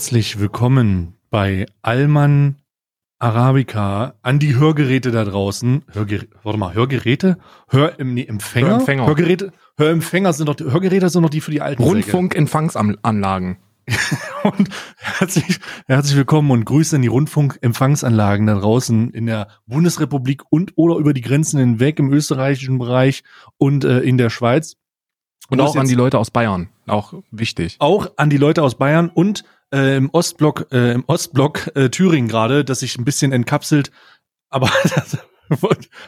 Herzlich willkommen bei Alman Arabica an die Hörgeräte da draußen. Hörger warte mal, Hörgeräte? Hör nee, Empfänger? Hörempfänger. Hörgeräte? Hörempfänger sind doch, die- Hörgeräte sind doch die für die alten. Rundfunkempfangsanlagen. Und herzlich, herzlich willkommen und Grüße an die Rundfunkempfangsanlagen da draußen in der Bundesrepublik und oder über die Grenzen hinweg im österreichischen Bereich und äh, in der Schweiz. Und Wo auch an die Leute aus Bayern. Auch wichtig. auch an die Leute aus Bayern und äh, im Ostblock, äh, im Ostblock äh, Thüringen gerade, das sich ein bisschen entkapselt, aber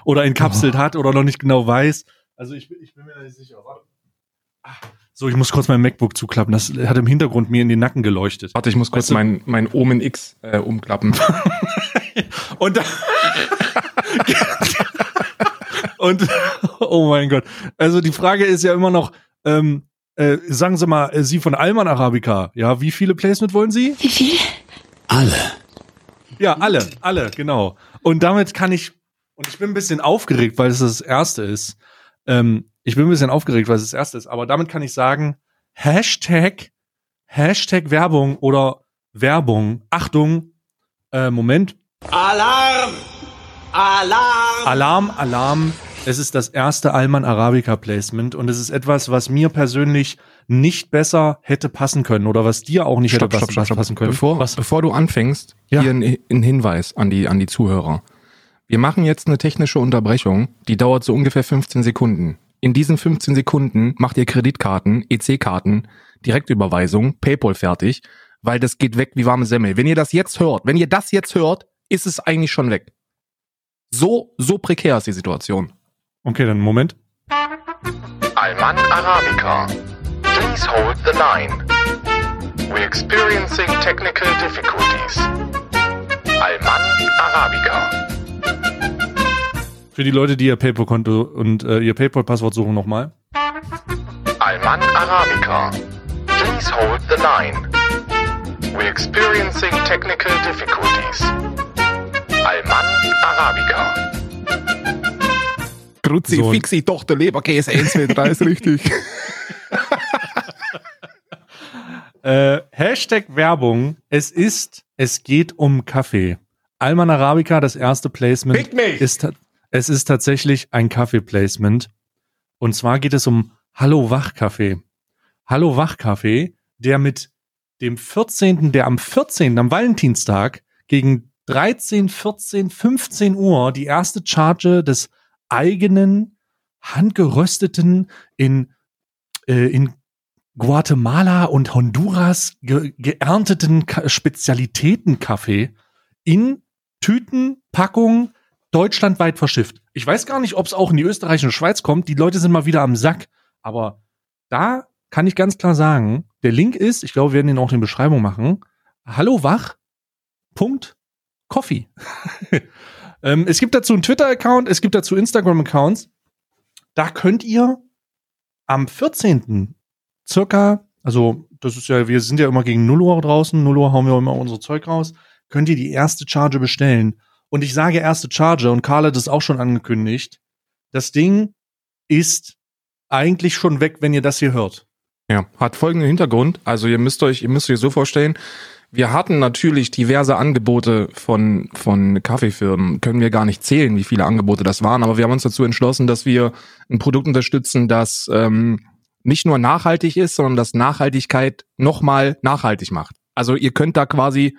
oder entkapselt hat oder noch nicht genau weiß. Also ich, bin- ich bin mir da nicht sicher. Warte. Ah, So, ich muss kurz mein MacBook zuklappen. Das hat im Hintergrund mir in den Nacken geleuchtet. Warte, ich muss kurz Weißt du- mein, mein Omen X äh, umklappen. Und und oh mein Gott. Also die Frage ist ja immer noch, ähm, äh, sagen Sie mal, äh, Sie von Alman Arabica, ja, wie viele Placement wollen Sie? Wie viel? Ja, alle, alle, genau. Und damit kann ich, und ich bin ein bisschen aufgeregt, weil es das erste ist. Ähm, ich bin ein bisschen aufgeregt, weil es das erste ist, aber damit kann ich sagen, Hashtag, Hashtag Werbung oder Werbung. Achtung, äh, Moment. Alarm! Alarm! Alarm, Alarm. Es ist das erste Alman Arabica Placement und es ist etwas, was mir persönlich nicht besser hätte passen können oder was dir auch nicht hätte passen, passen können. Bevor, was? bevor du anfängst, Ja. hier ein, ein Hinweis an die, an die Zuhörer. Wir machen jetzt eine technische Unterbrechung, die dauert so ungefähr 15 Sekunden. In diesen 15 Sekunden macht ihr Kreditkarten, EC-Karten, Direktüberweisung, Paypal fertig, weil das geht weg wie warme Semmel. Wenn ihr das jetzt hört, wenn ihr das jetzt hört, ist es eigentlich schon weg. So, so prekär ist die Situation. Okay, dann Moment. Alman Arabica. Please hold the line. We're experiencing technical difficulties. Alman Arabica. Für die Leute, die ihr PayPal-Konto und äh, ihr PayPal-Passwort suchen, nochmal. Alman Arabica. Please hold the line. We're experiencing technical difficulties. Alman Arabica. Grüezi, So. Fixi, Tochter, Leberkäse, 1, 2, 3 ist richtig. Äh, Hashtag Werbung. Es ist, es geht um Kaffee. Alman Arabica, das erste Placement. Fick mich! Ist, es ist tatsächlich ein Kaffee-Placement. Und zwar geht es um Hallo Wachkaffee. Hallo Wachkaffee, der mit dem 14., der am 14., am Valentinstag gegen 13, 14, 15 Uhr die erste Charge des eigenen, handgerösteten, in, äh, in Guatemala und Honduras ge geernteten Ka Spezialitätenkaffee in Tüten, Packungen deutschlandweit verschifft. Ich weiß gar nicht, ob es auch in die Österreich und Schweiz kommt. Die Leute sind mal wieder am Sack. Aber da kann ich ganz klar sagen, der Link ist, ich glaube, wir werden den auch in die Beschreibung machen. Hallo wach. Punkt. Coffee. ähm, es gibt dazu einen Twitter-Account, es gibt dazu Instagram-Accounts. Da könnt ihr am 14. circa, also das ist ja, wir sind ja immer gegen 0 Uhr draußen, 0 Uhr hauen wir immer unser Zeug raus, könnt ihr die erste Charge bestellen. Und ich sage erste Charge und Karl hat es auch schon angekündigt. Das Ding ist eigentlich schon weg, wenn ihr das hier hört. Ja, hat folgenden Hintergrund. Also ihr müsst euch, ihr müsst euch so vorstellen, wir hatten natürlich diverse Angebote von, von Kaffeefirmen. Können wir gar nicht zählen, wie viele Angebote das waren, aber wir haben uns dazu entschlossen, dass wir ein Produkt unterstützen, das ähm, nicht nur nachhaltig ist, sondern das Nachhaltigkeit nochmal nachhaltig macht. Also ihr könnt da quasi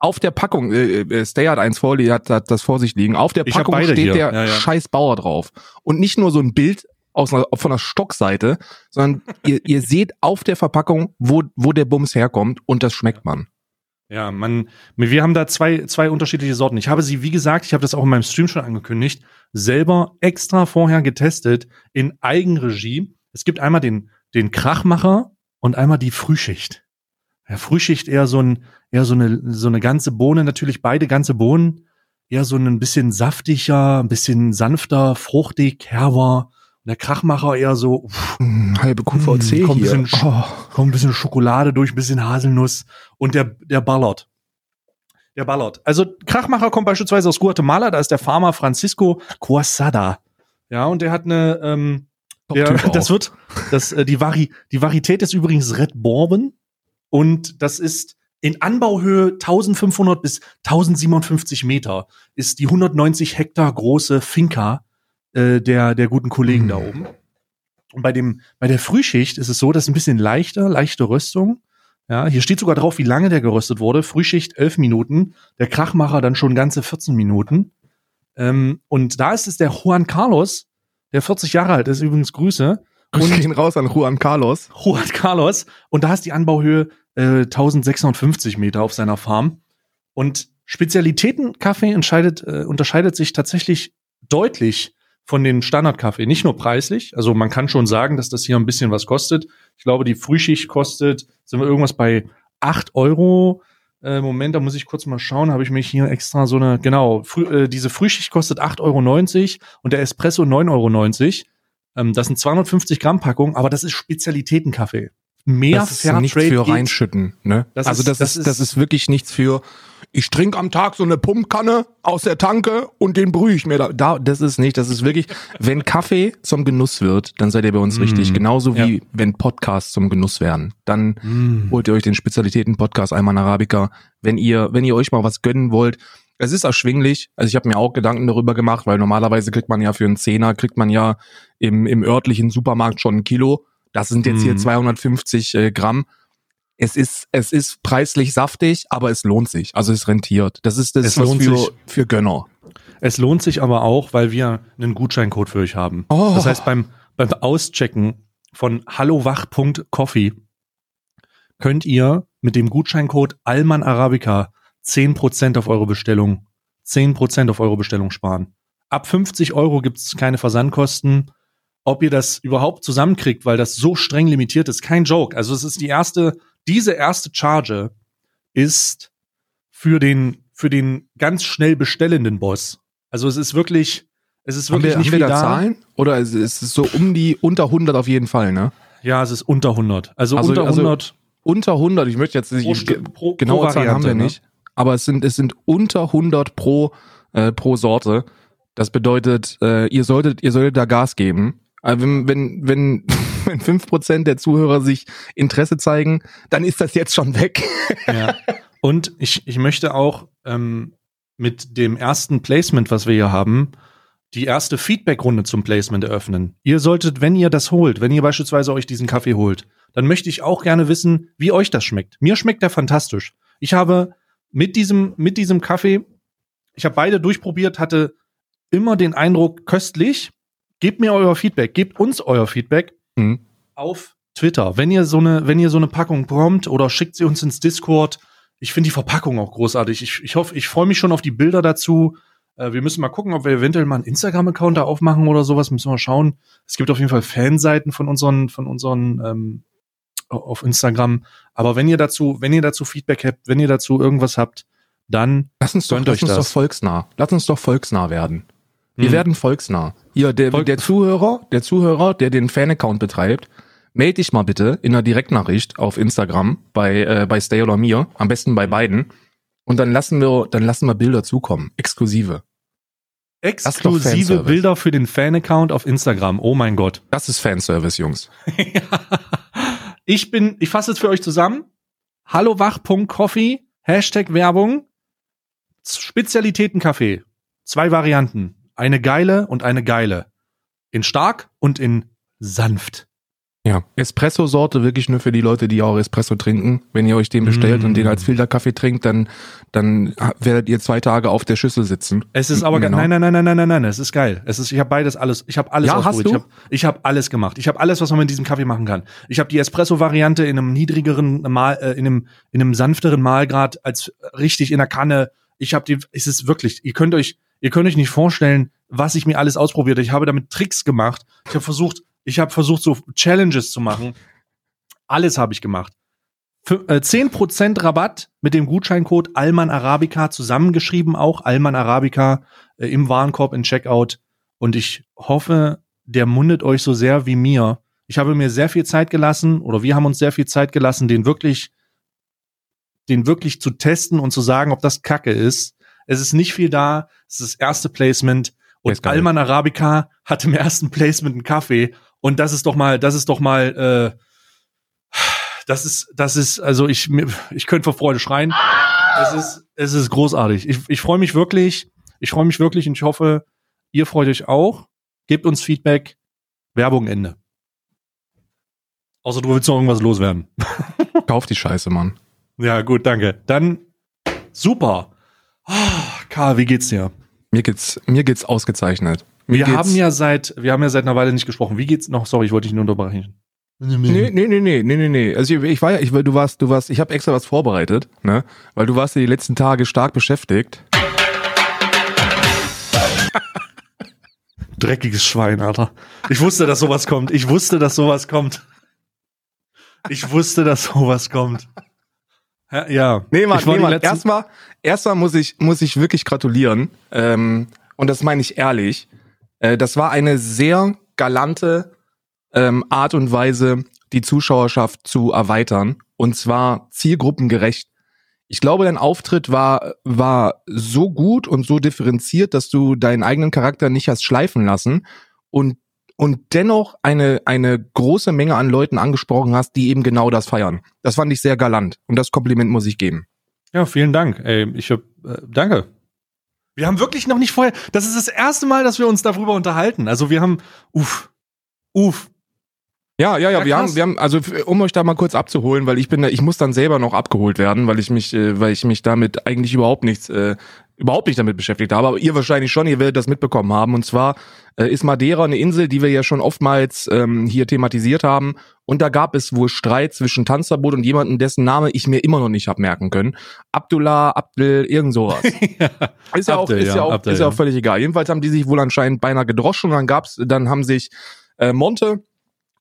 auf der Packung, äh, äh, Stay hat eins vor, die hat, hat das vor sich liegen, auf der Ich Packung steht hier. der Ja, ja. scheiß Bauer drauf. Und nicht nur so ein Bild aus einer, von der Stockseite, sondern ihr, ihr seht auf der Verpackung, wo, wo der Bums herkommt und das schmeckt man. Ja, man, wir haben da zwei, zwei unterschiedliche Sorten. Ich habe sie, wie gesagt, ich habe das auch in meinem Stream schon angekündigt, selber extra vorher getestet in Eigenregie. Es gibt einmal den, den Krachmacher und einmal die Frühschicht. Ja, Frühschicht eher so ein, eher so eine, so eine ganze Bohne, natürlich beide ganze Bohnen, eher so ein bisschen saftiger, ein bisschen sanfter, fruchtig, herber. Der Krachmacher eher so, uff, Hm, halbe QVC Hm, kommt ein hier. bisschen Sch- Oh. kommt ein bisschen Schokolade durch, ein bisschen Haselnuss und der, der ballert. Der ballert. Also Krachmacher kommt beispielsweise aus Guatemala, da ist der Farmer Francisco Quasada. Ja, und der hat eine, ähm, der, das wird, das, äh, die, Vari, die Varietät ist übrigens Red Bourbon und das ist in Anbauhöhe 1500 bis 1057 Meter ist die 190 Hektar große Finca äh, der, der guten Kollegen Mhm. da oben. Und bei dem, bei der Frühschicht ist es so, dass ein bisschen leichter, leichte Röstung. Ja, hier steht sogar drauf, wie lange der geröstet wurde. Frühschicht 11 Minuten, der Krachmacher dann schon ganze 14 Minuten. Ähm, und da ist es der Juan Carlos, der 40 Jahre alt ist, übrigens Grüße. Grüße gehen raus an Juan Carlos. Juan Carlos. Und da ist die Anbauhöhe äh, 1650 Meter auf seiner Farm. Und Spezialitätenkaffee entscheidet, äh, unterscheidet sich tatsächlich deutlich von den Standardkaffee. Nicht nur preislich. Also man kann schon sagen, dass das hier ein bisschen was kostet. Ich glaube, die Frühschicht kostet, sind wir irgendwas bei 8 Euro. Äh, Moment, da muss ich kurz mal schauen. Habe ich mich hier extra so eine, genau, früh, äh, diese Frühschicht kostet 8,90 Euro und der Espresso 9,90 Euro. Ähm, das sind 250 Gramm Packung, aber das ist Spezialitätenkaffee. Mehr das ist nichts für reinschütten, ne? Das also ist- das, das ist, das ist wirklich nichts für ich trinke am Tag so eine Pumpkanne aus der Tanke und den brühe ich mir da. da. Das ist nicht, das ist wirklich, wenn Kaffee zum Genuss wird, dann seid ihr bei uns richtig. Genauso wie Ja. wenn Podcasts zum Genuss werden. Dann Mm. holt ihr euch den Spezialitäten-Podcast Alman Arabica. Wenn ihr, wenn ihr euch mal was gönnen wollt, es ist erschwinglich. Also ich habe mir auch Gedanken darüber gemacht, weil normalerweise kriegt man ja für einen Zehner, kriegt man ja im, im örtlichen Supermarkt schon ein Kilo. Das sind jetzt hier Mhm. 250 äh, Gramm. Es ist, es ist preislich saftig, aber es lohnt sich. Also es rentiert. Das ist das Es lohnt für, sich. für Gönner. Es lohnt sich aber auch, weil wir einen Gutscheincode für euch haben. Oh. Das heißt, beim, beim Auschecken von hallowach.coffee könnt ihr mit dem Gutscheincode Alman Arabica 10% auf eure Bestellung, 10% auf eure Bestellung sparen. Ab 50 Euro gibt's keine Versandkosten. Ob ihr das überhaupt zusammenkriegt, weil das so streng limitiert ist, kein Joke. Also es ist die erste, diese erste Charge ist für den, für den ganz schnell bestellenden Boss. Also es ist wirklich, es ist Haben wirklich wir, nicht haben wir da. Zahlen? Oder ist es so um die unter 100 auf jeden Fall, ne? Ja, es ist unter 100. Also, Also- unter also 100 Unter 100, ich möchte jetzt pro, nicht, Stu- pro, genaue pro Zahlen haben wir ne? nicht, aber es sind, es sind unter 100 pro, äh, pro Sorte. Das bedeutet, äh, ihr solltet, ihr solltet da Gas geben. Äh, wenn, wenn, wenn, wenn 5% der Zuhörer sich Interesse zeigen, dann ist das jetzt schon weg. Ja. Und ich, ich möchte auch ähm, mit dem ersten Placement, was wir hier haben, die erste Feedback-Runde zum Placement eröffnen. Ihr solltet, wenn ihr das holt, wenn ihr beispielsweise euch diesen Kaffee holt, dann möchte ich auch gerne wissen, wie euch das schmeckt. Mir schmeckt der fantastisch. Ich habe mit diesem, mit diesem Kaffee, ich habe beide durchprobiert, hatte immer den Eindruck, köstlich. Gebt mir euer Feedback, gebt uns euer Feedback Mhm. auf Twitter. Wenn ihr so eine, wenn ihr so eine Packung prompt oder schickt sie uns ins Discord. Ich finde die Verpackung auch großartig. Ich, ich hoffe, ich freue mich schon auf die Bilder dazu. Äh, wir müssen mal gucken, ob wir eventuell mal einen Instagram-Account da aufmachen oder sowas. Müssen wir schauen. Es gibt auf jeden Fall Fanseiten von unseren, von unseren ähm, auf Instagram. Aber wenn ihr dazu, wenn ihr dazu Feedback habt, wenn ihr dazu irgendwas habt, dann Lass uns doch, lass uns doch das. volksnah. Lass uns doch volksnah werden. Wir Hm. werden volksnah. Hier, der, Volk- der Zuhörer, der Zuhörer, der den Fan-Account betreibt, melde dich mal bitte in einer Direktnachricht auf Instagram bei, äh, bei Stay oder mir, am besten bei beiden. Und dann lassen wir, dann lassen wir Bilder zukommen. Exklusive. exklusive. Bilder für den Fan-Account auf Instagram. Oh mein Gott. Das ist Fanservice, Jungs. ich bin, ich fasse es für euch zusammen. Hallowach.coffee, Hashtag Werbung, Spezialitätenkaffee. Zwei Varianten. Eine geile und eine geile. In stark und in sanft. Ja. Espresso-Sorte wirklich nur für die Leute, die auch Espresso trinken. Wenn ihr euch den bestellt Mm. und den als Filterkaffee trinkt, dann, dann werdet ihr zwei Tage auf der Schüssel sitzen. Es ist aber ge- Genau. nein, nein, nein, nein, nein, nein, nein. Es ist geil. Es ist, ich habe beides alles. Ich habe alles Ja, hast du? Ich habe ich hab alles gemacht. Ich habe alles, was man mit diesem Kaffee machen kann. Ich habe die Espresso-Variante in einem niedrigeren Mal, äh, in einem in einem sanfteren Mahlgrad als richtig in der Kanne. Ich habe die. Es ist wirklich. Ihr könnt euch, ihr könnt euch nicht vorstellen, was ich mir alles ausprobiert. Ich habe damit Tricks gemacht. Ich habe versucht, ich habe versucht so Challenges zu machen. Alles habe ich gemacht. Fü- äh, 10% Rabatt mit dem Gutscheincode Alman Arabica zusammengeschrieben auch Alman Arabica äh, im Warenkorb in Checkout und ich hoffe, der mundet euch so sehr wie mir. Ich habe mir sehr viel Zeit gelassen oder wir haben uns sehr viel Zeit gelassen, den wirklich den wirklich zu testen und zu sagen, ob das Kacke ist. Es ist nicht viel da, es ist das erste Placement und. Alman Arabica hat im ersten Placement einen Kaffee und das ist doch mal, das ist doch mal äh, Das ist, das ist, also ich, ich könnte vor Freude schreien. Es ist, es ist großartig. Ich, ich freue mich wirklich. Ich freue mich wirklich und ich hoffe, ihr freut euch auch. Gebt uns Feedback. Werbung Ende. Außer du willst noch irgendwas loswerden. Kauf die Scheiße, Mann. Ja, gut, danke. Dann super. Ah, Karl, wie geht's dir? Mir geht's, mir geht's ausgezeichnet. Mir Wir geht's, haben ja seit, wir haben ja seit einer Weile nicht gesprochen. Wie geht's noch? Sorry, ich wollte dich nur unterbrechen. Nee, nee, nee, nee, nee, nee, nee. Also ich, ich war ja, ich, du warst, du warst, ich habe extra was vorbereitet, ne? Weil du warst ja die letzten Tage stark beschäftigt. Dreckiges Schwein, Alter. Ich wusste, dass sowas kommt. Ich wusste, dass sowas kommt. Ich wusste, dass sowas kommt. Ja. Nee, Mann, nee, Mann. erstmal, erstmal muss ich, muss ich wirklich gratulieren. Ähm, und das meine ich ehrlich. Äh, das war eine sehr galante ähm, Art und Weise, die Zuschauerschaft zu erweitern. Und zwar zielgruppengerecht. Ich glaube, dein Auftritt war, war so gut und so differenziert, dass du deinen eigenen Charakter nicht hast schleifen lassen und, und dennoch eine, eine große Menge an Leuten angesprochen hast, die eben genau das feiern. Das fand ich sehr galant. Und das Kompliment muss ich geben. Ja, vielen Dank. Ey, ich hab, äh, danke. Wir haben wirklich noch nicht vorher. Das ist das erste Mal, dass wir uns darüber unterhalten. Also wir haben, uff, uff. Ja, ja, ja, Ja, wir haben, wir haben, also um euch da mal kurz abzuholen, weil ich bin, da, ich muss dann selber noch abgeholt werden, weil ich mich, äh, weil ich mich damit eigentlich überhaupt nichts, äh, überhaupt nicht damit beschäftigt habe, aber ihr wahrscheinlich schon, ihr werdet das mitbekommen haben. Und zwar äh, ist Madeira eine Insel, die wir ja schon oftmals ähm, hier thematisiert haben. Und da gab es wohl Streit zwischen Tanzverbot und jemandem, dessen Name ich mir immer noch nicht hab merken können. Abdullah, Abdel, irgend sowas. Ist ja auch, Abdel, ist ja, ja, auch, Abdel, ist ja auch ja. völlig egal. Jedenfalls haben die sich wohl anscheinend beinahe gedroschen und dann gab's, dann haben sich äh, Monte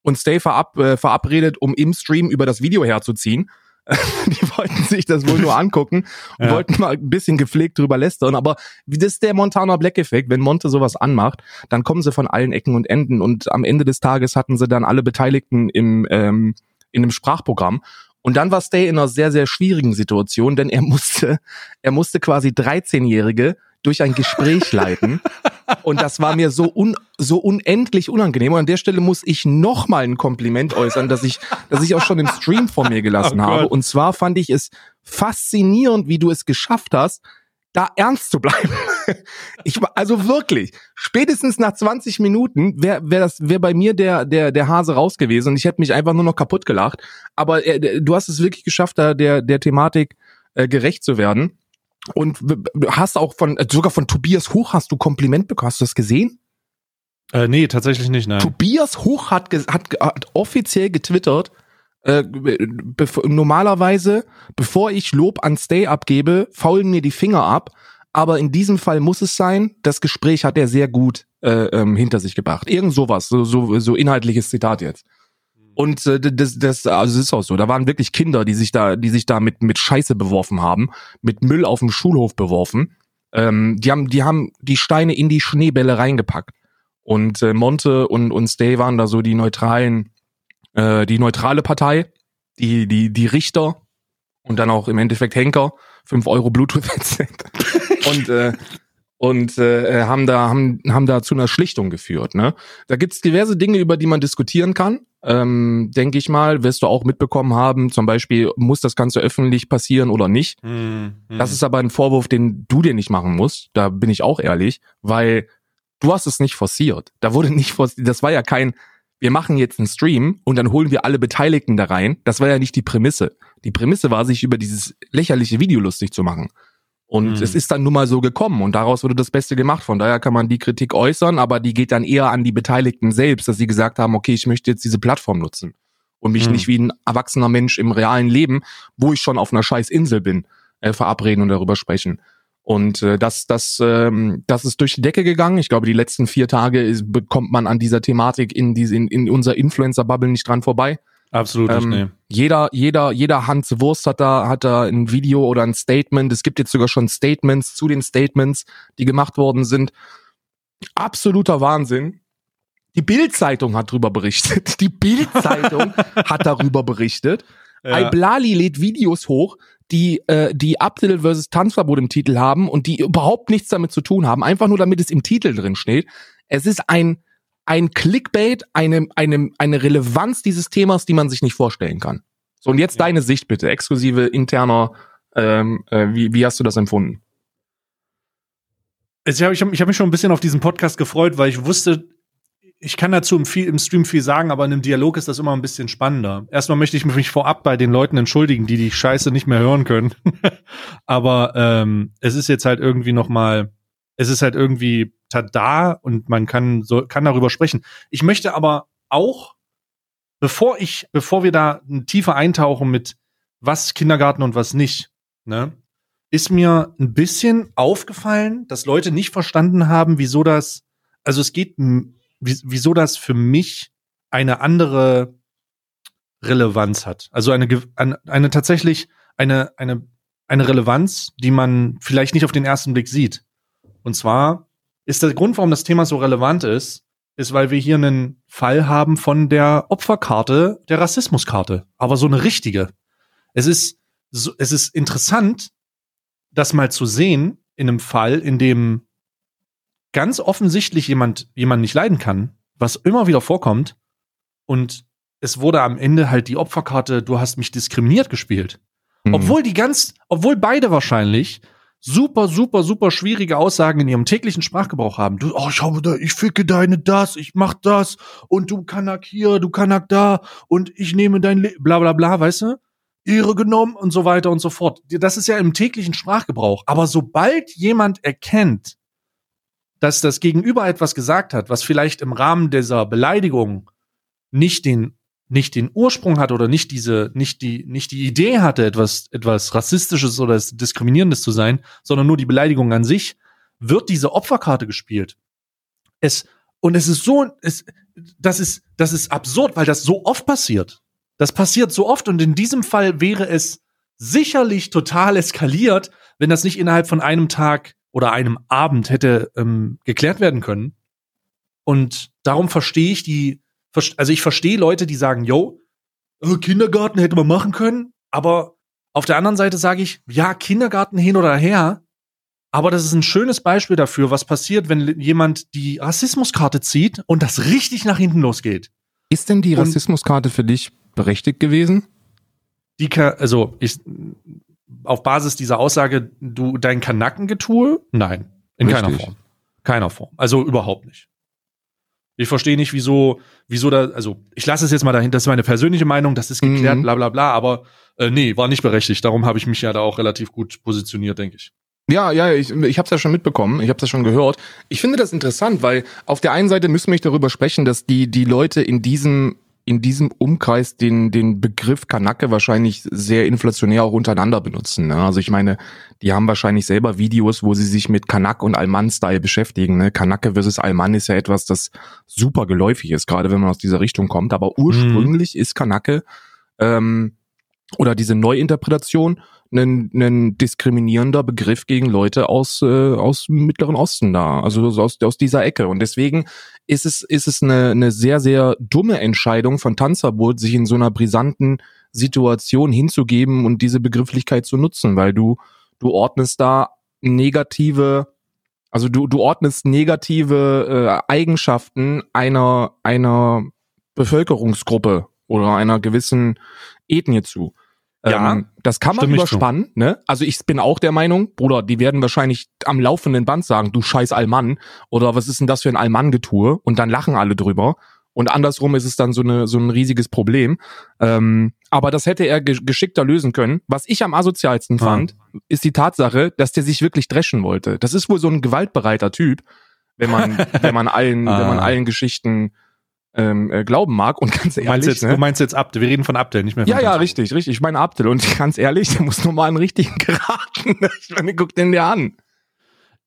und Stay verab, äh, verabredet, um im Stream über das Video herzuziehen. die wollten sich das wohl nur angucken und Ja. wollten mal ein bisschen gepflegt drüber lästern. Aber wie- das ist der Montana Black Effekt. Wenn Monte sowas anmacht, dann kommen sie von allen Ecken und Enden. Und am Ende des Tages hatten sie dann alle Beteiligten im, ähm, in einem Sprachprogramm. Und dann war Stay in einer sehr, sehr schwierigen Situation, denn er musste, er musste quasi 13-Jährige durch ein Gespräch leiten. Und das war mir so, un, so unendlich unangenehm. Und an der Stelle muss ich noch mal ein Kompliment äußern, dass ich, dass ich auch schon im Stream von mir gelassen Oh habe. Und zwar fand ich es faszinierend, wie du es geschafft hast, da ernst zu bleiben. Ich war, also wirklich, spätestens nach 20 Minuten wäre wär das wär bei mir der der der Hase raus gewesen und ich hätte mich einfach nur noch kaputt gelacht. Aber äh, du hast es wirklich geschafft, da der der Thematik äh, gerecht zu werden. Und hast auch von äh, sogar von Tobias Hoch hast du Kompliment bekommen. Hast du das gesehen? Äh, nee, tatsächlich nicht, nein. Tobias Hoch hat, hat, hat offiziell getwittert, äh, normalerweise, bevor ich Lob an Stay abgebe, faulen mir die Finger ab. Aber in diesem Fall muss es sein. Das Gespräch hat er sehr gut äh, ähm, hinter sich gebracht. Irgend sowas, so, so, so inhaltliches Zitat jetzt. Und äh, das, das, also es ist auch so. Da waren wirklich Kinder, die sich da, die sich da mit mit Scheiße beworfen haben, mit Müll auf dem Schulhof beworfen. Ähm, die haben, die haben die Steine in die Schneebälle reingepackt. Und äh, Monte und und Stay waren da so die neutralen, äh, die neutrale Partei, die die die Richter und dann auch im Endeffekt Henker, 5 Euro Bluetooth-Headset und äh, und äh, haben da haben haben da zu einer Schlichtung geführt. Ne, da gibt's diverse Dinge, über die man diskutieren kann. Ähm, Denke ich mal, wirst du auch mitbekommen haben. Zum Beispiel muss das Ganze öffentlich passieren oder nicht. Hm. Das ist aber ein Vorwurf, den du dir nicht machen musst. Da bin ich auch ehrlich, weil du hast es nicht forciert. Da wurde nicht forciert. Das war ja kein, wir machen jetzt einen Stream und dann holen wir alle Beteiligten da rein. Das war ja nicht die Prämisse. Die Prämisse war, sich über dieses lächerliche Video lustig zu machen. Und Hm. es ist dann nun mal so gekommen und daraus wurde das Beste gemacht. Von daher kann man die Kritik äußern, aber die geht dann eher an die Beteiligten selbst, dass sie gesagt haben, okay, ich möchte jetzt diese Plattform nutzen und mich Hm. nicht wie ein erwachsener Mensch im realen Leben, wo ich schon auf einer scheiß Insel bin, äh, verabreden und darüber sprechen. Und äh, das, das, ähm, das ist durch die Decke gegangen. Ich glaube, die letzten vier Tage ist, bekommt man an dieser Thematik in, diese, in, in unserer Influencer-Bubble nicht dran vorbei. Absolut nicht, Ähm, nee. Jeder, jeder, jeder Hans Wurst hat da, hat da ein Video oder ein Statement. Es gibt jetzt sogar schon Statements zu den Statements, die gemacht worden sind. Absoluter Wahnsinn. Die Bild-Zeitung hat drüber berichtet. Die Bild-Zeitung hat darüber berichtet. Ja. Iblali lädt Videos hoch, die, äh, die Abdel versus Tanzverbot im Titel haben und die überhaupt nichts damit zu tun haben, einfach nur damit es im Titel drin steht. Es ist ein, ein Clickbait, eine, eine, eine Relevanz dieses Themas, die man sich nicht vorstellen kann. So, und jetzt deine Sicht bitte, exklusive interner, ähm, äh, wie, wie hast du das empfunden? Also ich habe ich hab, ich hab mich schon ein bisschen auf diesen Podcast gefreut, weil ich wusste, ich kann dazu im, viel, im Stream viel sagen, aber in einem Dialog ist das immer ein bisschen spannender. Erstmal möchte ich mich vorab bei den Leuten entschuldigen, die die Scheiße nicht mehr hören können. aber ähm, es ist jetzt halt irgendwie noch mal, es ist halt irgendwie da und man kann so kann darüber sprechen. Ich möchte aber auch, bevor ich, bevor wir da tiefer eintauchen mit was Kindergarten und was nicht, ne, ist mir ein bisschen aufgefallen, dass Leute nicht verstanden haben, wieso das, also es geht wieso das für mich eine andere Relevanz hat. Also eine, eine, eine tatsächlich eine, eine, eine Relevanz, die man vielleicht nicht auf den ersten Blick sieht. Und zwar ist der Grund, warum das Thema so relevant ist, ist, weil wir hier einen Fall haben von der Opferkarte, der Rassismuskarte. Aber so eine richtige. Es ist, so, es ist interessant, das mal zu sehen in einem Fall, in dem ganz offensichtlich jemand, jemand nicht leiden kann, was immer wieder vorkommt. Und es wurde am Ende halt die Opferkarte, du hast mich diskriminiert gespielt. Mhm. Obwohl die ganz, obwohl beide wahrscheinlich super, super, super schwierige Aussagen in ihrem täglichen Sprachgebrauch haben. Du, oh, schau mal da, ich ficke deine das, ich mach das und du Kanak hier, du Kanak da und ich nehme dein Le bla bla bla, weißt du? Ehre genommen und so weiter und so fort. Das ist ja im täglichen Sprachgebrauch. Aber sobald jemand erkennt, dass das Gegenüber etwas gesagt hat, was vielleicht im Rahmen dieser Beleidigung nicht den nicht den Ursprung hat oder nicht diese nicht die nicht die Idee hatte etwas etwas rassistisches oder diskriminierendes zu sein, sondern nur die Beleidigung an sich, wird diese Opferkarte gespielt. Es und es ist so es das ist das ist absurd, weil das so oft passiert. Das passiert so oft und in diesem Fall wäre es sicherlich total eskaliert, wenn das nicht innerhalb von einem Tag oder einem Abend hätte ähm, geklärt werden können. Und darum verstehe ich die, also ich verstehe Leute, die sagen, yo, äh, Kindergarten hätte man machen können, aber auf der anderen Seite sage ich, ja, Kindergarten hin oder her, aber das ist ein schönes Beispiel dafür, was passiert, wenn jemand die Rassismuskarte zieht und das richtig nach hinten losgeht. Ist denn die Rassismuskarte für dich berechtigt gewesen? Die, also ich, auf Basis dieser Aussage du dein Kanackengetue? Nein, in Richtig. keiner Form. Keiner Form. Also überhaupt nicht. Ich verstehe nicht, wieso, wieso da, also ich lasse es jetzt mal dahin, das ist meine persönliche Meinung, das ist geklärt, mhm. bla bla bla, aber äh, nee, war nicht berechtigt. Darum habe ich mich ja da auch relativ gut positioniert, denke ich. Ja, ja, ich, ich habe es ja schon mitbekommen, ich habe es ja schon gehört. Ich finde das interessant, weil auf der einen Seite müssen wir nicht darüber sprechen, dass die die Leute in diesem in diesem Umkreis den, den Begriff Kanake wahrscheinlich sehr inflationär auch untereinander benutzen. Ne? Also ich meine, die haben wahrscheinlich selber Videos, wo sie sich mit Kanak und Alman-Style beschäftigen. Ne? Kanake versus Alman ist ja etwas, das super geläufig ist, gerade wenn man aus dieser Richtung kommt. Aber ursprünglich mhm. ist Kanake ähm, oder diese Neuinterpretation ein, ein diskriminierender Begriff gegen Leute aus, äh, aus Mittleren Osten da, also aus, aus dieser Ecke. Und deswegen ist es, ist es eine, eine sehr, sehr dumme Entscheidung von Tanzverbot, sich in so einer brisanten Situation hinzugeben und diese Begrifflichkeit zu nutzen, weil du, du ordnest da negative, also du, du ordnest negative äh, Eigenschaften einer, einer Bevölkerungsgruppe oder einer gewissen Ethnie zu. Ja, ähm, das kann man überspannen, ne? Also ich bin auch der Meinung, Bruder, die werden wahrscheinlich am laufenden Band sagen, du scheiß Allmann oder was ist denn das für ein Allmann-Getue und dann lachen alle drüber. Und andersrum ist es dann so, eine, so ein riesiges Problem. Ähm, aber das hätte er geschickter lösen können. Was ich am asozialsten fand, ist die Tatsache, dass der sich wirklich dreschen wollte. Das ist wohl so ein gewaltbereiter Typ, wenn man, wenn man allen, ah. wenn man allen Geschichten ähm, äh, glauben mag. Und ganz ehrlich, du meinst jetzt, ne? du meinst jetzt Abdel. Wir reden von Abdel, nicht mehr von Ja, ja, richtig, richtig. Ich meine Abdel. Und ganz ehrlich, der muss nur mal einen richtigen geraten. ich meine, guck den dir an.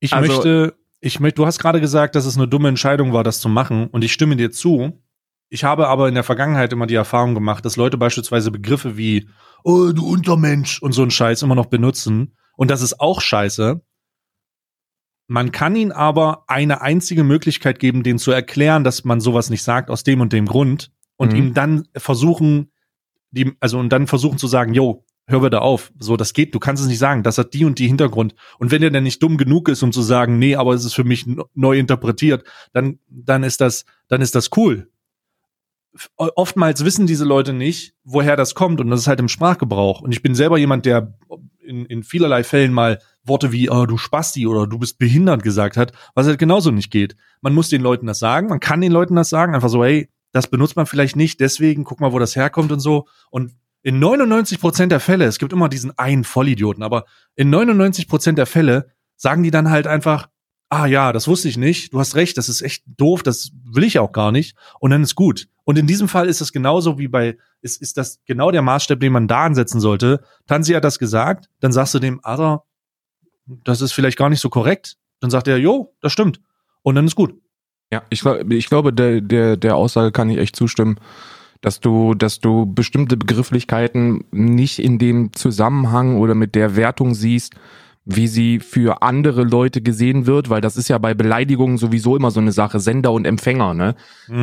Ich also, möchte, ich möchte, du hast gerade gesagt, dass es eine dumme Entscheidung war, das zu machen. Und ich stimme dir zu. Ich habe aber in der Vergangenheit immer die Erfahrung gemacht, dass Leute beispielsweise Begriffe wie, oh, du Untermensch und so ein Scheiß immer noch benutzen. Und das ist auch scheiße. Man kann ihn aber eine einzige Möglichkeit geben, den zu erklären, dass man sowas nicht sagt, aus dem und dem Grund. Und mhm. ihm dann versuchen, die, also und dann versuchen zu sagen, yo, hör da auf. So, das geht, du kannst es nicht sagen. Das hat die und die Hintergrund. Und wenn er dann nicht dumm genug ist, um zu sagen, nee, aber es ist für mich neu interpretiert, dann, dann ist das, dann ist das cool. oftmals wissen diese Leute nicht, woher das kommt und das ist halt im Sprachgebrauch. Und ich bin selber jemand, der in, in vielerlei Fällen mal Worte wie oh, du Spasti oder du bist behindert gesagt hat, was halt genauso nicht geht. Man muss den Leuten das sagen, man kann den Leuten das sagen, einfach so, hey, das benutzt man vielleicht nicht, deswegen guck mal, wo das herkommt und so. Und in 99 Prozent der Fälle, es gibt immer diesen einen Vollidioten, aber in 99 Prozent der Fälle sagen die dann halt einfach, ah ja, das wusste ich nicht, du hast recht, das ist echt doof, das will ich auch gar nicht und dann ist gut. Und in diesem Fall ist es genauso wie bei, ist, ist das genau der Maßstab, den man da ansetzen sollte. Tansi hat das gesagt, dann sagst du dem, Alter, das ist vielleicht gar nicht so korrekt. Dann sagt er, jo, das stimmt. Und dann ist gut. Ja, ich, ich glaube, der, der, der Aussage kann ich echt zustimmen, dass du, dass du bestimmte Begrifflichkeiten nicht in dem Zusammenhang oder mit der Wertung siehst, wie sie für andere Leute gesehen wird, weil das ist ja bei Beleidigungen sowieso immer so eine Sache, Sender und Empfänger, ne?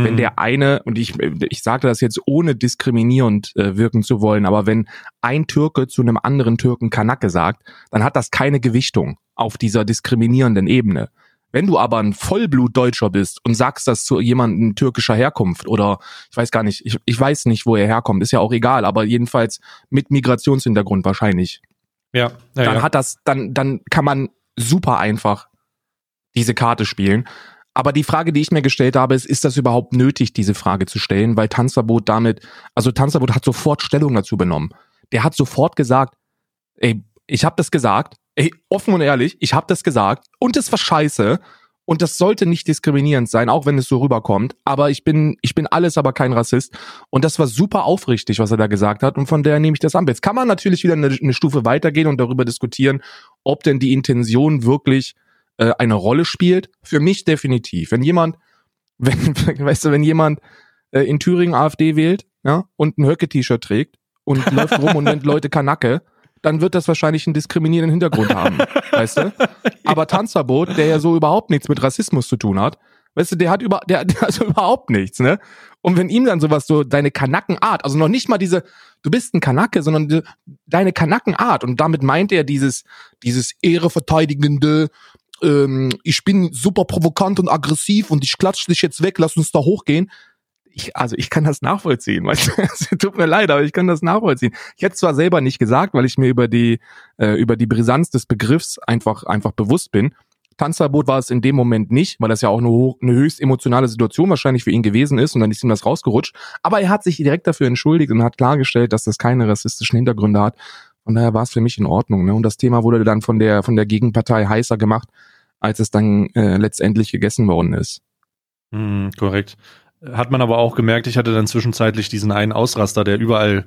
Wenn der eine, und ich, ich sage das jetzt ohne diskriminierend äh, wirken zu wollen, aber wenn ein Türke zu einem anderen Türken Kanake sagt, dann hat das keine Gewichtung auf dieser diskriminierenden Ebene. Wenn du aber ein Vollblutdeutscher bist und sagst das zu jemandem türkischer Herkunft oder ich weiß gar nicht, ich, ich weiß nicht, wo er herkommt, ist ja auch egal, aber jedenfalls mit Migrationshintergrund wahrscheinlich, ja, ja, dann ja. hat das, dann, dann kann man super einfach diese Karte spielen. Aber die Frage, die ich mir gestellt habe, ist, ist das überhaupt nötig, diese Frage zu stellen? Weil Tanzverbot damit, also Tanzverbot hat sofort Stellung dazu benommen. Der hat sofort gesagt, ey, ich habe das gesagt, ey, offen und ehrlich, ich habe das gesagt und das war scheiße und das sollte nicht diskriminierend sein, auch wenn es so rüberkommt. Aber ich bin, ich bin alles, aber kein Rassist. Und das war super aufrichtig, was er da gesagt hat. Und von der nehme ich das an. Jetzt kann man natürlich wieder eine, eine Stufe weitergehen und darüber diskutieren, ob denn die Intention wirklich äh, eine Rolle spielt. Für mich definitiv. Wenn jemand, wenn, weißt du, wenn jemand äh, in Thüringen AfD wählt, ja, und ein Höcke-T-Shirt trägt und läuft rum und nennt Leute Kanacke, dann wird das wahrscheinlich einen diskriminierenden Hintergrund haben, weißt du? Aber Tanzverbot, der ja so überhaupt nichts mit Rassismus zu tun hat, weißt du, der hat über, der, der also überhaupt nichts, ne? Und wenn ihm dann sowas so deine Kanackenart, also noch nicht mal diese, du bist ein Kanacke, sondern die, deine Kanackenart und damit meint er dieses, dieses ehreverteidigende, ähm, ich bin super provokant und aggressiv und ich klatsch dich jetzt weg, lass uns da hochgehen. Ich, also ich kann das nachvollziehen, tut mir leid, aber ich kann das nachvollziehen. Ich hätte es zwar selber nicht gesagt, weil ich mir über die äh, über die Brisanz des Begriffs einfach einfach bewusst bin. Tanzverbot war es in dem Moment nicht, weil das ja auch eine, eine höchst emotionale Situation wahrscheinlich für ihn gewesen ist und dann ist ihm das rausgerutscht. Aber er hat sich direkt dafür entschuldigt und hat klargestellt, dass das keine rassistischen Hintergründe hat. Von daher war es für mich in Ordnung. Ne? Und das Thema wurde dann von der von der Gegenpartei heißer gemacht, als es dann äh, letztendlich gegessen worden ist. Hm, korrekt. Hat man aber auch gemerkt, ich hatte dann zwischenzeitlich diesen einen Ausraster, der überall,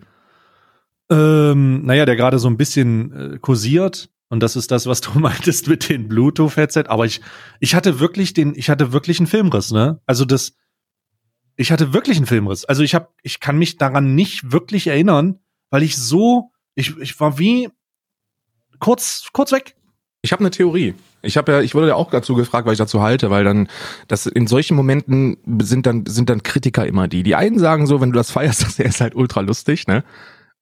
ähm, naja, der gerade so ein bisschen äh, kursiert. Und das ist das, was du meintest mit den Bluetooth-Headset. Aber ich, ich hatte wirklich den, ich hatte wirklich einen Filmriss, ne? Also das, ich hatte wirklich einen Filmriss. Also ich habe, ich kann mich daran nicht wirklich erinnern, weil ich so, ich, ich war wie kurz, kurz weg. Ich habe eine Theorie. Ich habe ja, ich wurde ja auch dazu gefragt, weil ich dazu halte, weil dann das in solchen Momenten sind dann sind dann Kritiker immer die. Die einen sagen so, wenn du das feierst, das ist halt ultra lustig, ne?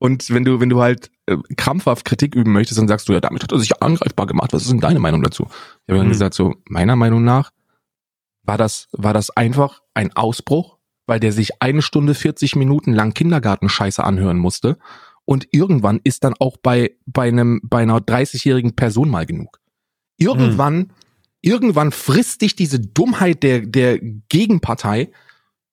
Und wenn du wenn du halt äh, krampfhaft Kritik üben möchtest, dann sagst du ja, damit hat er sich angreifbar gemacht. Was ist denn deine Meinung dazu? Ich habe dann Mhm. gesagt so, meiner Meinung nach war das war das einfach ein Ausbruch, weil der sich eine Stunde 40 Minuten lang Kindergartenscheiße anhören musste und irgendwann ist dann auch bei bei einem bei einer 30-jährigen Person mal genug. Irgendwann irgendwann frisst dich diese Dummheit der der Gegenpartei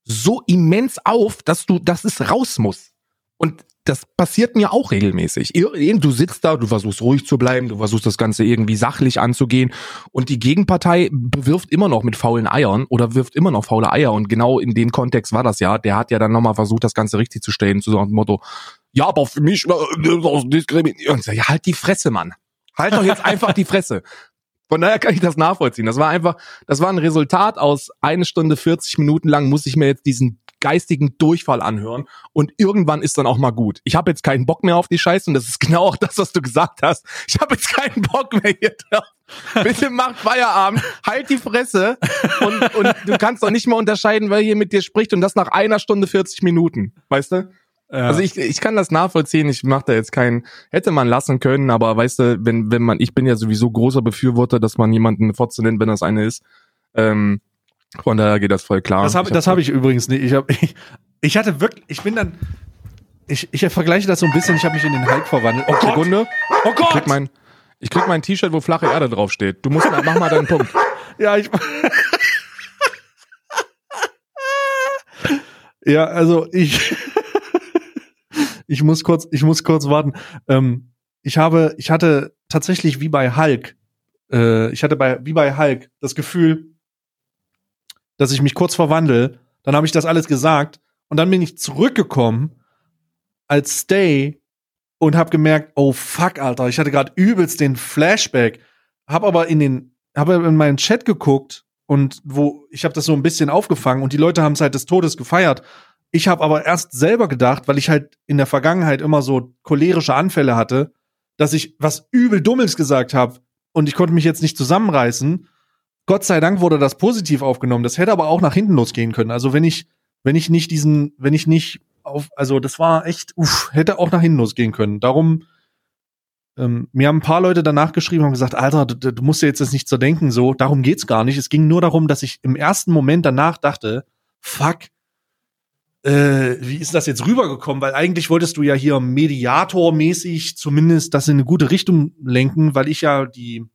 so immens auf, dass du dass es raus muss. Und das passiert mir auch regelmäßig. Du sitzt da, du versuchst ruhig zu bleiben, du versuchst das Ganze irgendwie sachlich anzugehen und die Gegenpartei bewirft immer noch mit faulen Eiern oder wirft immer noch faule Eier und genau in dem Kontext war das ja. Der hat ja dann nochmal versucht, das Ganze richtig zu stellen, zu so einem Motto, ja, aber für mich, äh, diskriminieren. Ja, halt die Fresse, Mann. Halt doch jetzt einfach die Fresse. Von daher kann ich das nachvollziehen. Das war einfach, das war ein Resultat aus eine Stunde 40 Minuten lang muss ich mir jetzt diesen geistigen Durchfall anhören und irgendwann ist dann auch mal gut. Ich habe jetzt keinen Bock mehr auf die Scheiße und das ist genau auch das, was du gesagt hast. Ich habe jetzt keinen Bock mehr hier drauf. Bitte mach Feierabend, halt die Fresse und, und du kannst doch nicht mal unterscheiden, wer hier mit dir spricht und das nach einer Stunde 40 Minuten, weißt du? Also ich, ich kann das nachvollziehen, ich mache da jetzt keinen, hätte man lassen können, aber weißt du, wenn, wenn man, ich bin ja sowieso großer Befürworter, dass man jemanden Fotze nennt, wenn das eine ist. Ähm, von daher geht das voll klar. Das habe Ich das hab ich übrigens nicht. Ich habe ich, Ich hatte wirklich, ich bin dann, ich, ich vergleiche das so ein bisschen, ich habe mich in den Hulk verwandelt. Oh Gott, Sekunde. oh Ich krieg Gott! mein, ich krieg mein T-Shirt, wo flache Erde draufsteht. Du musst, mach mal deinen Punkt. Ja, ich. ja, also ich. Ich muss kurz, ich muss kurz warten. Ähm, ich habe, ich hatte tatsächlich wie bei Hulk, äh, ich hatte bei, wie bei Hulk das Gefühl, dass ich mich kurz verwandle. Dann habe ich das alles gesagt und dann bin ich zurückgekommen als Stay und habe gemerkt, oh fuck, Alter, ich hatte gerade übelst den Flashback, habe aber in den, habe in meinen Chat geguckt und wo ich habe das so ein bisschen aufgefangen und die Leute haben es halt des Todes gefeiert. Ich habe aber erst selber gedacht, weil ich halt in der Vergangenheit immer so cholerische Anfälle hatte, dass ich was übel Dummes gesagt habe und ich konnte mich jetzt nicht zusammenreißen. Gott sei Dank wurde das positiv aufgenommen. Das hätte aber auch nach hinten losgehen können. Also wenn ich, wenn ich nicht diesen, wenn ich nicht auf, also das war echt, uff, hätte auch nach hinten losgehen können. Darum, ähm, mir haben ein paar Leute danach geschrieben und gesagt, Alter, du, du musst dir jetzt das nicht so denken, so, darum geht's gar nicht. Es ging nur darum, dass ich im ersten Moment danach dachte, fuck, äh, wie ist das jetzt rübergekommen? Weil eigentlich wolltest du ja hier mediatormäßig zumindest das in eine gute Richtung lenken, weil ich ja die,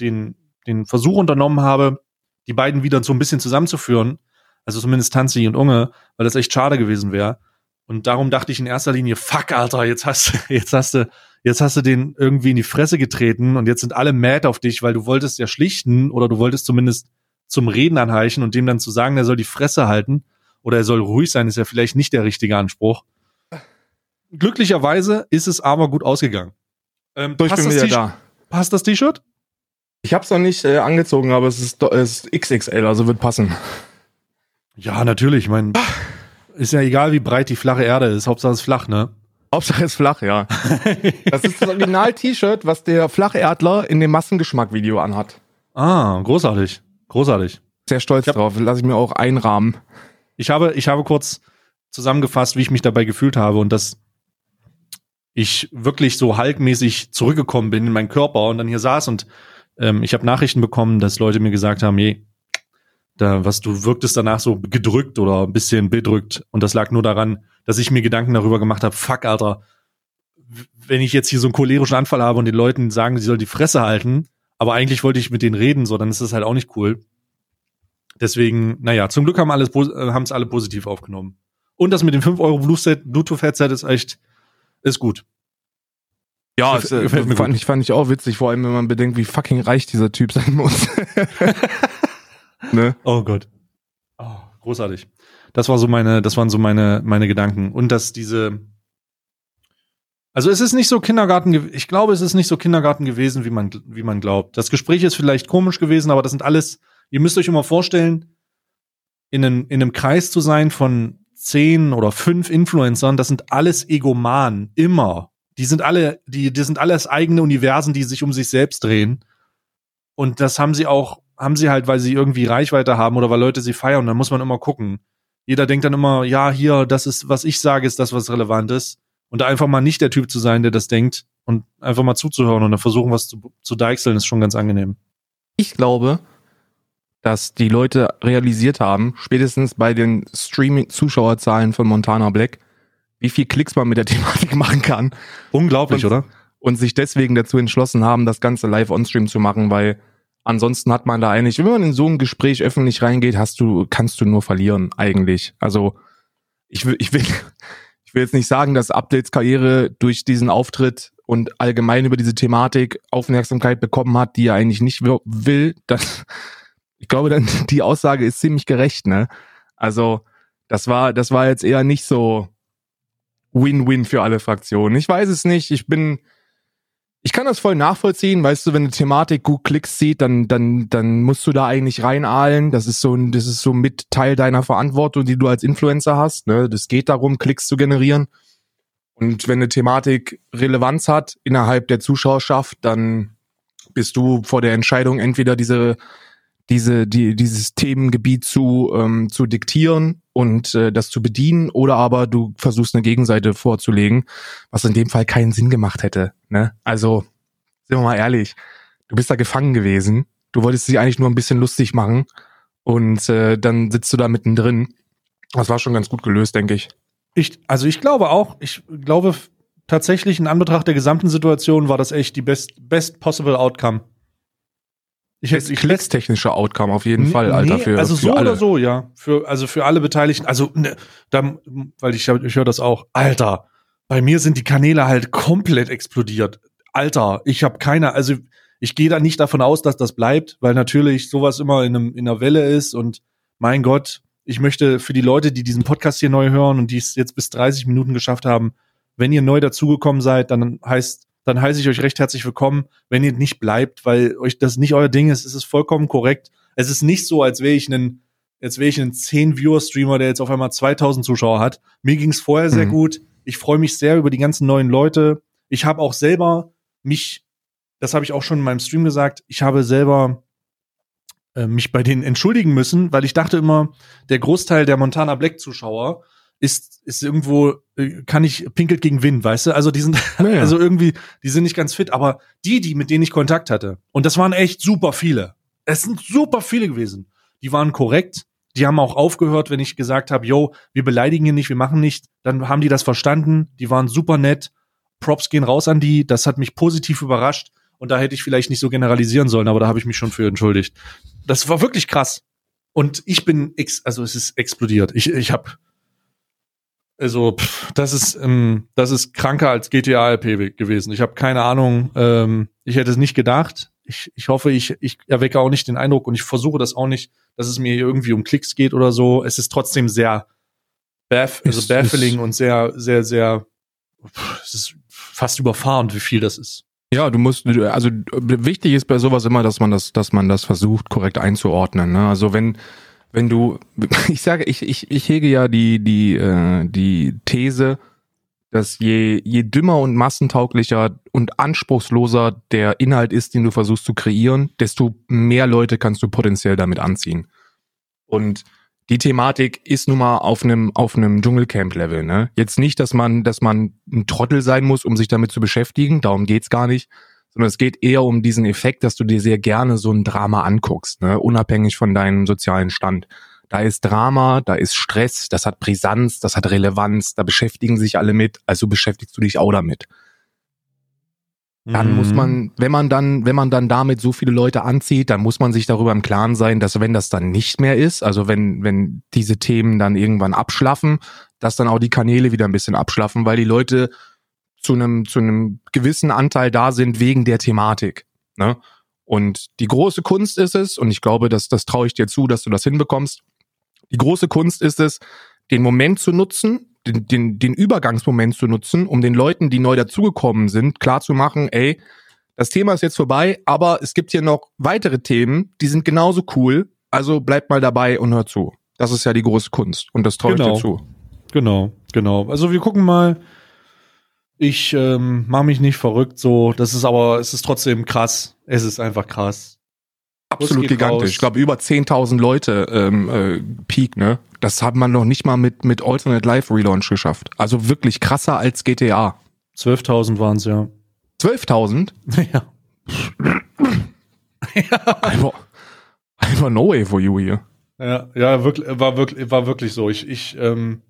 den, den Versuch unternommen habe, die beiden wieder so ein bisschen zusammenzuführen. Also zumindest Tanzi und Unge, weil das echt schade gewesen wäre. Und darum dachte ich in erster Linie, fuck, Alter, jetzt hast, jetzt hast du, jetzt hast du den irgendwie in die Fresse getreten und jetzt sind alle mad auf dich, weil du wolltest ja schlichten oder du wolltest zumindest zum Reden anheichen und dem dann zu sagen, er soll die Fresse halten oder er soll ruhig sein, ist ja vielleicht nicht der richtige Anspruch. Glücklicherweise ist es aber gut ausgegangen. Ähm, So, ich bin das wieder T-Shirt- da. Passt das T-Shirt? Ich hab's noch nicht äh, angezogen, aber es ist, es ist XXL, also wird passen. Ja, natürlich. Ich mein, ist ja egal, wie breit die flache Erde ist. Hauptsache es ist flach, ne? Hauptsache ist flach, ja. Das ist das Original-T-Shirt, was der Flacherdler in dem Massengeschmack-Video anhat. Ah, großartig. Großartig. Sehr stolz drauf. Lass ich mir auch einrahmen. Ich habe, ich habe kurz zusammengefasst, wie ich mich dabei gefühlt habe und dass ich wirklich so halkmäßig zurückgekommen bin in meinen Körper und dann hier saß und ähm, ich habe Nachrichten bekommen, dass Leute mir gesagt haben, je, da, was du wirktest danach so gedrückt oder ein bisschen bedrückt und das lag nur daran, dass ich mir Gedanken darüber gemacht habe, fuck, Alter, wenn ich jetzt hier so einen cholerischen Anfall habe und den Leuten sagen, sie sollen die Fresse halten, aber eigentlich wollte ich mit denen reden, so, dann ist das halt auch nicht cool. Deswegen, naja, zum Glück haben alles haben es alle positiv aufgenommen. Und das mit dem 5 Euro Bluetooth- Bluetooth-Headset ist echt, ist gut. Ja, es, äh, fand, gut. ich, fand ich auch witzig, vor allem wenn man bedenkt, wie fucking reich dieser Typ sein muss. ne? Oh Gott. Oh, großartig. Das war so meine, das waren so meine, meine Gedanken. Und dass diese, also es ist nicht so Kindergarten, ich glaube, es ist nicht so Kindergarten gewesen, wie man, wie man glaubt. Das Gespräch ist vielleicht komisch gewesen, aber das sind alles, ihr müsst euch immer vorstellen, in einem, in einem Kreis zu sein von zehn oder fünf Influencern, das sind alles Egomanen, immer. Die sind alle, die, die sind alles eigene Universen, die sich um sich selbst drehen. Und das haben sie auch, haben sie halt, weil sie irgendwie Reichweite haben oder weil Leute sie feiern. Da muss man immer gucken. Jeder denkt dann immer, ja, hier, das ist, was ich sage, ist das, was relevant ist. Und da einfach mal nicht der Typ zu sein, der das denkt und einfach mal zuzuhören und dann versuchen, was zu, zu deichseln, ist schon ganz angenehm. Ich glaube, dass die Leute realisiert haben, spätestens bei den Streaming-Zuschauerzahlen von Montana Black, wie viel Klicks man mit der Thematik machen kann Unglaublich, Und- oder? und sich deswegen dazu entschlossen haben, das Ganze live on-stream zu machen, weil ansonsten hat man da eigentlich, wenn man in so ein Gespräch öffentlich reingeht, hast du, kannst du nur verlieren, eigentlich. Also, ich will, ich will, ich will jetzt nicht sagen, dass Updates Karriere durch diesen Auftritt und allgemein über diese Thematik Aufmerksamkeit bekommen hat, die er eigentlich nicht wi- will. Das, ich glaube, dann, die Aussage ist ziemlich gerecht, ne? Also, das war, das war jetzt eher nicht so Win-Win für alle Fraktionen. Ich weiß es nicht. Ich bin, ich kann das voll nachvollziehen, weißt du, wenn eine Thematik gut Klicks zieht, dann, dann, dann musst du da eigentlich reinahlen. Das ist so ein, das ist so mit Teil deiner Verantwortung, die du als Influencer hast. Ne? Das geht darum, Klicks zu generieren. Und wenn eine Thematik Relevanz hat innerhalb der Zuschauerschaft, dann bist du vor der Entscheidung, entweder diese, diese, die, dieses Themengebiet zu, ähm, zu diktieren und äh, das zu bedienen, oder aber du versuchst eine Gegenseite vorzulegen, was in dem Fall keinen Sinn gemacht hätte. Ne? Also, sind wir mal ehrlich, du bist da gefangen gewesen. Du wolltest dich eigentlich nur ein bisschen lustig machen und äh, dann sitzt du da mittendrin. Das war schon ganz gut gelöst, denke ich. Ich, also ich glaube auch, ich glaube tatsächlich in Anbetracht der gesamten Situation war das echt die best, best possible outcome. Ich hätte, ich klickstechnische Outcome auf jeden Nee, Fall, Alter. für, also für so alle. oder so, ja. Für, also für alle Beteiligten. Also, ne, da, weil ich, ich höre das auch. Alter, bei mir sind die Kanäle halt komplett explodiert. Alter, ich habe keine, also ich gehe da nicht davon aus, dass das bleibt, weil natürlich sowas immer in, einem, in einer Welle ist und mein Gott, ich möchte für die Leute, die diesen Podcast hier neu hören und die es jetzt bis 30 Minuten geschafft haben, wenn ihr neu dazugekommen seid, dann heißt, dann heiße ich euch recht herzlich willkommen. Wenn ihr nicht bleibt, weil euch das nicht euer Ding ist, ist es vollkommen korrekt. Es ist nicht so, als wäre ich ein, als wäre ich ein 10-Viewer-Streamer, der jetzt auf einmal 2000 Zuschauer hat. Mir ging es vorher sehr Mhm. gut. Ich freue mich sehr über die ganzen neuen Leute. Ich habe auch selber mich, das habe ich auch schon in meinem Stream gesagt, ich habe selber äh, mich bei denen entschuldigen müssen, weil ich dachte immer, der Großteil der Montana Black Zuschauer ist, ist irgendwo, äh, kann ich pinkelt gegen Wind, weißt du? Also die sind, Naja. also irgendwie, die sind nicht ganz fit, aber die, die, mit denen ich Kontakt hatte, und das waren echt super viele. Es sind super viele gewesen. Die waren korrekt. Die haben auch aufgehört, wenn ich gesagt habe, yo, wir beleidigen hier nicht, wir machen nicht. Dann haben die das verstanden. Die waren super nett. Props gehen raus an die. Das hat mich positiv überrascht. Und da hätte ich vielleicht nicht so generalisieren sollen, aber da habe ich mich schon für entschuldigt. Das war wirklich krass. Und ich bin, ex also es ist explodiert. Ich, ich habe, also pff, das ist, ähm, das ist kranker als GTA RP gewesen. Ich habe keine Ahnung. Ähm, ich hätte es nicht gedacht. Ich, ich hoffe, ich, ich erwecke auch nicht den Eindruck und ich versuche das auch nicht, dass es mir irgendwie um Klicks geht oder so. Es ist trotzdem sehr baff, also baffling und sehr, sehr, sehr. pff, Es ist fast überfahrend, wie viel das ist. Ja, du musst, also wichtig ist bei sowas immer, dass man das, dass man das versucht, korrekt einzuordnen. Ne? Also wenn, wenn du, ich sage, ich, ich, ich hege ja die, die, äh, die These, dass je, je dümmer und massentauglicher und anspruchsloser der Inhalt ist, den du versuchst zu kreieren, desto mehr Leute kannst du potenziell damit anziehen. Und die Thematik ist nun mal auf einem auf einem Dschungelcamp-Level. Ne? Jetzt nicht, dass man dass man ein Trottel sein muss, um sich damit zu beschäftigen. Darum geht's gar nicht. Sondern es geht eher um diesen Effekt, dass du dir sehr gerne so ein Drama anguckst, ne? unabhängig von deinem sozialen Stand. Da ist Drama, da ist Stress, das hat Brisanz, das hat Relevanz, da beschäftigen sich alle mit, also beschäftigst du dich auch damit dann Mhm. muss man, wenn man dann, wenn man dann damit so viele Leute anzieht, dann muss man sich darüber im Klaren sein, dass wenn das dann nicht mehr ist, also wenn, wenn diese Themen dann irgendwann abschlaffen, dass dann auch die Kanäle wieder ein bisschen abschlaffen, weil die Leute zu einem, zu einem gewissen Anteil da sind wegen der Thematik. Ne? Und die große Kunst ist es, und ich glaube, dass das traue ich dir zu, dass du das hinbekommst. Die große Kunst ist es, den Moment zu nutzen, den, den, den Übergangsmoment zu nutzen, um den Leuten, die neu dazugekommen sind, klarzumachen, ey, das Thema ist jetzt vorbei, aber es gibt hier noch weitere Themen, die sind genauso cool, also bleibt mal dabei und hört zu. Das ist ja die große Kunst und das traue Genau. ich dir zu. Genau, genau. Also wir gucken mal. Ich ähm, mache mich nicht verrückt, so. Das ist aber, es ist trotzdem krass. Es ist einfach krass. Absolut gigantisch. raus. Ich glaube, über 10.000 Leute ähm, äh, Peak, ne? Das hat man noch nicht mal mit, mit Alternate Life Relaunch geschafft. Also wirklich krasser als GTA. 12.000 waren es ja. 12.000? ja. Einfach, einfach no way for you hier. Ja, ja, wirklich, war wirklich, war wirklich so. Ich, ich, ähm,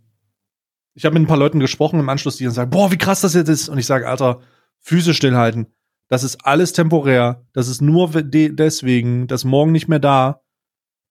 ich habe mit ein paar Leuten gesprochen im Anschluss, die dann sagen, boah, wie krass das jetzt ist. Und ich sage, Alter, Füße stillhalten. Das ist alles temporär. Das ist nur de deswegen, dass morgen nicht mehr da.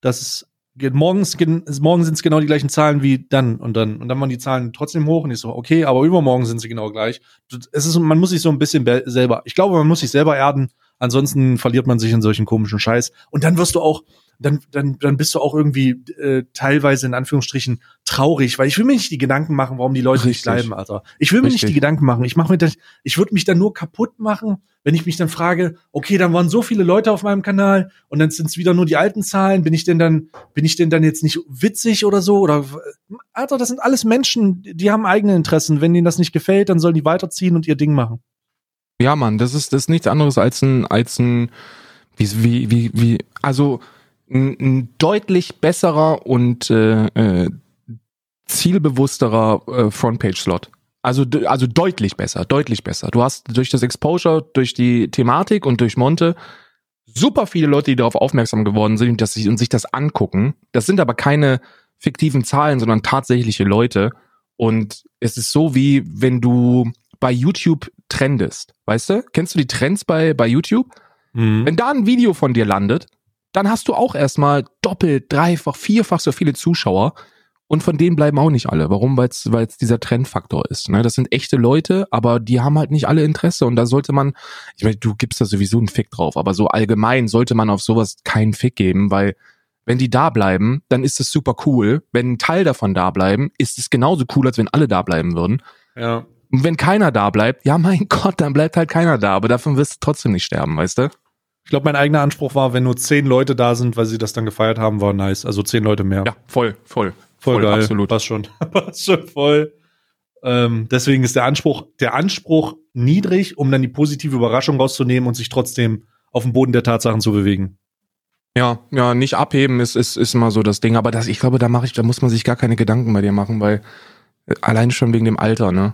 Das ist morgens, gen- morgen sind es genau die gleichen Zahlen wie dann und dann. Und dann waren die Zahlen trotzdem hoch und ich so, okay, aber übermorgen sind sie genau gleich. Es ist, man muss sich so ein bisschen be- selber, ich glaube, man muss sich selber erden. Ansonsten verliert man sich in solchen komischen Scheiß. Und dann wirst du auch, dann, dann, dann bist du auch irgendwie äh, teilweise in Anführungsstrichen traurig, weil ich will mir nicht die Gedanken machen, warum die Leute nicht Richtig. bleiben, Alter. Ich will mir nicht die Gedanken machen. Ich mache mir das, ich würde mich dann nur kaputt machen, wenn ich mich dann frage, okay, dann waren so viele Leute auf meinem Kanal und dann sind es wieder nur die alten Zahlen. Bin ich denn dann, bin ich denn dann jetzt nicht witzig oder so? Oder Alter, das sind alles Menschen, die haben eigene Interessen. Wenn denen das nicht gefällt, dann sollen die weiterziehen und ihr Ding machen. Ja, Mann, das ist, das ist nichts anderes als ein, als ein, wie, wie, wie, wie also ein, ein deutlich besserer und äh, äh, zielbewussterer äh, Frontpage-Slot. Also, also deutlich besser, deutlich besser. Du hast durch das Exposure, durch die Thematik und durch Monte super viele Leute, die darauf aufmerksam geworden sind und, dass sich, und sich das angucken. Das sind aber keine fiktiven Zahlen, sondern tatsächliche Leute. Und es ist so wie wenn du bei YouTube trendest, weißt du? Kennst du die Trends bei, bei YouTube? Mhm. Wenn da ein Video von dir landet, dann hast du auch erstmal doppelt, dreifach, vierfach so viele Zuschauer. Und von denen bleiben auch nicht alle. Warum? Weil es dieser Trendfaktor ist. Ne? Das sind echte Leute, aber die haben halt nicht alle Interesse. Und da sollte man, ich meine, du gibst da sowieso einen Fick drauf, aber so allgemein sollte man auf sowas keinen Fick geben, weil wenn die da bleiben, dann ist es super cool. Wenn ein Teil davon da bleiben, ist es genauso cool, als wenn alle da bleiben würden. Ja. Und wenn keiner da bleibt, ja mein Gott, dann bleibt halt keiner da. Aber davon wirst du trotzdem nicht sterben, weißt du? Ich glaube, mein eigener Anspruch war, wenn nur zehn Leute da sind, weil sie das dann gefeiert haben, war nice. Also zehn Leute mehr. Ja, voll, voll. voll, geil. absolut. Passt schon. Passt schon voll. Ähm, deswegen ist der Anspruch, der Anspruch niedrig, um dann die positive Überraschung rauszunehmen und sich trotzdem auf dem Boden der Tatsachen zu bewegen. Ja, ja, nicht abheben ist, ist, ist immer so das Ding. Aber das, ich glaube, da mache ich, da muss man sich gar keine Gedanken bei dir machen, weil äh, allein schon wegen dem Alter, ne?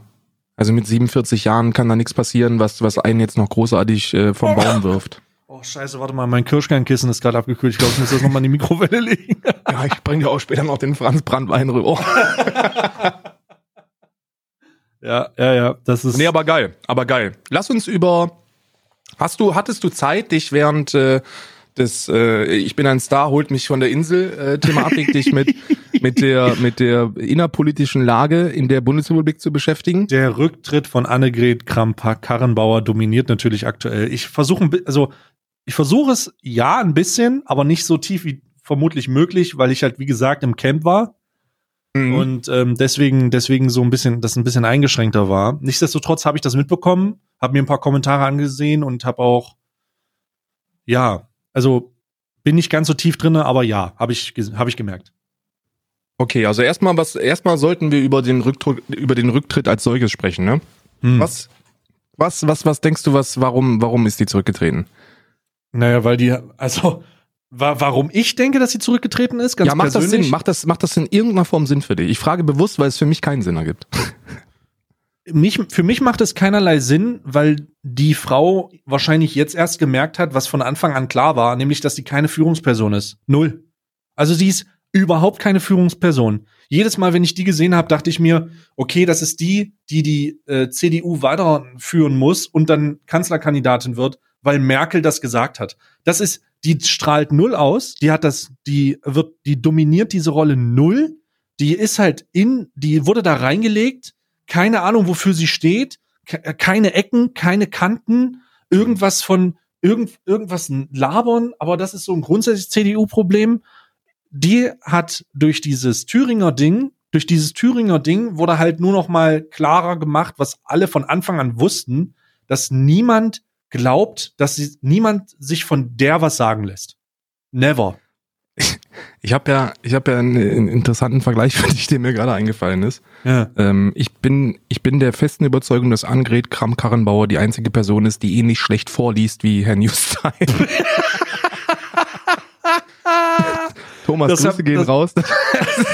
Also mit 47 Jahren kann da nichts passieren, was, was einen jetzt noch großartig äh, vom Baum wirft. Oh, scheiße, warte mal, mein Kirschkernkissen ist gerade abgekühlt. Ich glaube, ich muss das nochmal in die Mikrowelle legen. Ja, ich bring dir auch später noch den Franz Brandwein rüber. ja, ja, ja, das ist. Nee, aber geil, aber geil. Lass uns über. Hast du, hattest du Zeit, dich während äh, des äh, Ich bin ein Star, holt mich von der Insel äh, dich mit, mit der mit der innerpolitischen Lage in der Bundesrepublik zu beschäftigen? Der Rücktritt von Annegret Kramp-Karrenbauer dominiert natürlich aktuell. Ich versuche, also ich versuche es ja ein bisschen, aber nicht so tief wie vermutlich möglich, weil ich halt wie gesagt im Camp war Mhm. und ähm, deswegen deswegen so ein bisschen das ein bisschen eingeschränkter war. Nichtsdestotrotz habe ich das mitbekommen, habe mir ein paar Kommentare angesehen und habe auch ja, also bin nicht ganz so tief drinne, aber ja, habe ich habe ich gemerkt. Okay, also erstmal was erstmal sollten wir über den Rücktritt über den Rücktritt als solches sprechen, ne? Hm. Was was was was denkst du, was warum warum ist die zurückgetreten? Naja, weil die, also, wa warum ich denke, dass sie zurückgetreten ist, ganz ja, macht das persönlich. Sinn? Macht das macht das in irgendeiner Form Sinn für dich? Ich frage bewusst, weil es für mich keinen Sinn ergibt. mich, für mich macht es keinerlei Sinn, weil die Frau wahrscheinlich jetzt erst gemerkt hat, was von Anfang an klar war, nämlich, dass sie keine Führungsperson ist. Null. Also sie ist überhaupt keine Führungsperson. Jedes Mal, wenn ich die gesehen habe, dachte ich mir, okay, das ist die, die die äh, CDU weiterführen muss und dann Kanzlerkandidatin wird, weil Merkel das gesagt hat. Das ist, die strahlt null aus, die hat das, die wird, die dominiert diese Rolle null. Die ist halt in, die wurde da reingelegt, keine Ahnung, wofür sie steht, äh, keine Ecken, keine Kanten, irgendwas von irgend, irgendwas labern, aber das ist so ein grundsätzliches CDU-Problem. Die hat durch dieses Thüringer Ding, durch dieses Thüringer Ding wurde halt nur noch mal klarer gemacht, was alle von Anfang an wussten, dass niemand glaubt, dass sie, niemand sich von der was sagen lässt. Never. Ich habe ja ich habe ja einen, einen interessanten Vergleich für dich, der mir gerade eingefallen ist. Ja. Ähm, ich bin ich bin der festen Überzeugung, dass Annegret Kramp-Karrenbauer die einzige Person ist, die ähnlich schlecht vorliest wie Herr Newstime. Thomas, Das Grüße hab- gehen raus.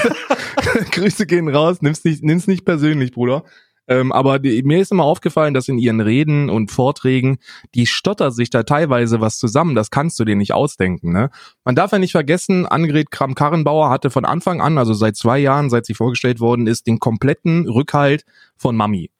Grüße gehen raus. Nimm's nicht, nimm's nicht persönlich, Bruder. Ähm, aber die, mir ist immer aufgefallen, dass in ihren Reden und Vorträgen, die stottert sich da teilweise was zusammen. Das kannst du dir nicht ausdenken. Ne? Man darf ja nicht vergessen, Annegret Kramp-Karrenbauer hatte von Anfang an, also seit zwei Jahren, seit sie vorgestellt worden ist, den kompletten Rückhalt von Mami.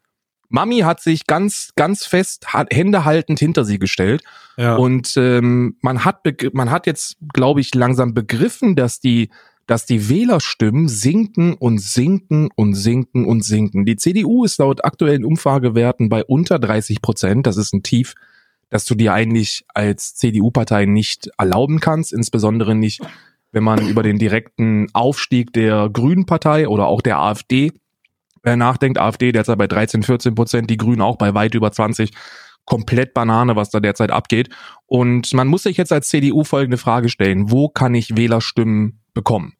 Mami hat sich ganz, ganz fest, hat, Hände haltend hinter sie gestellt. Ja. Und ähm, man hat man hat jetzt, glaube ich, langsam begriffen, dass die dass die Wählerstimmen sinken und sinken und sinken und sinken. Die CDU ist laut aktuellen Umfragewerten bei unter 30 Prozent. Das ist ein Tief, das du dir eigentlich als CDU-Partei nicht erlauben kannst, insbesondere nicht, wenn man über den direkten Aufstieg der Grünen Partei oder auch der AfD äh, nachdenkt. AfD derzeit bei 13, 14 Prozent, die Grünen auch bei weit über 20 komplett Banane, was da derzeit abgeht. Und man muss sich jetzt als CDU folgende Frage stellen. Wo kann ich Wählerstimmen bekommen?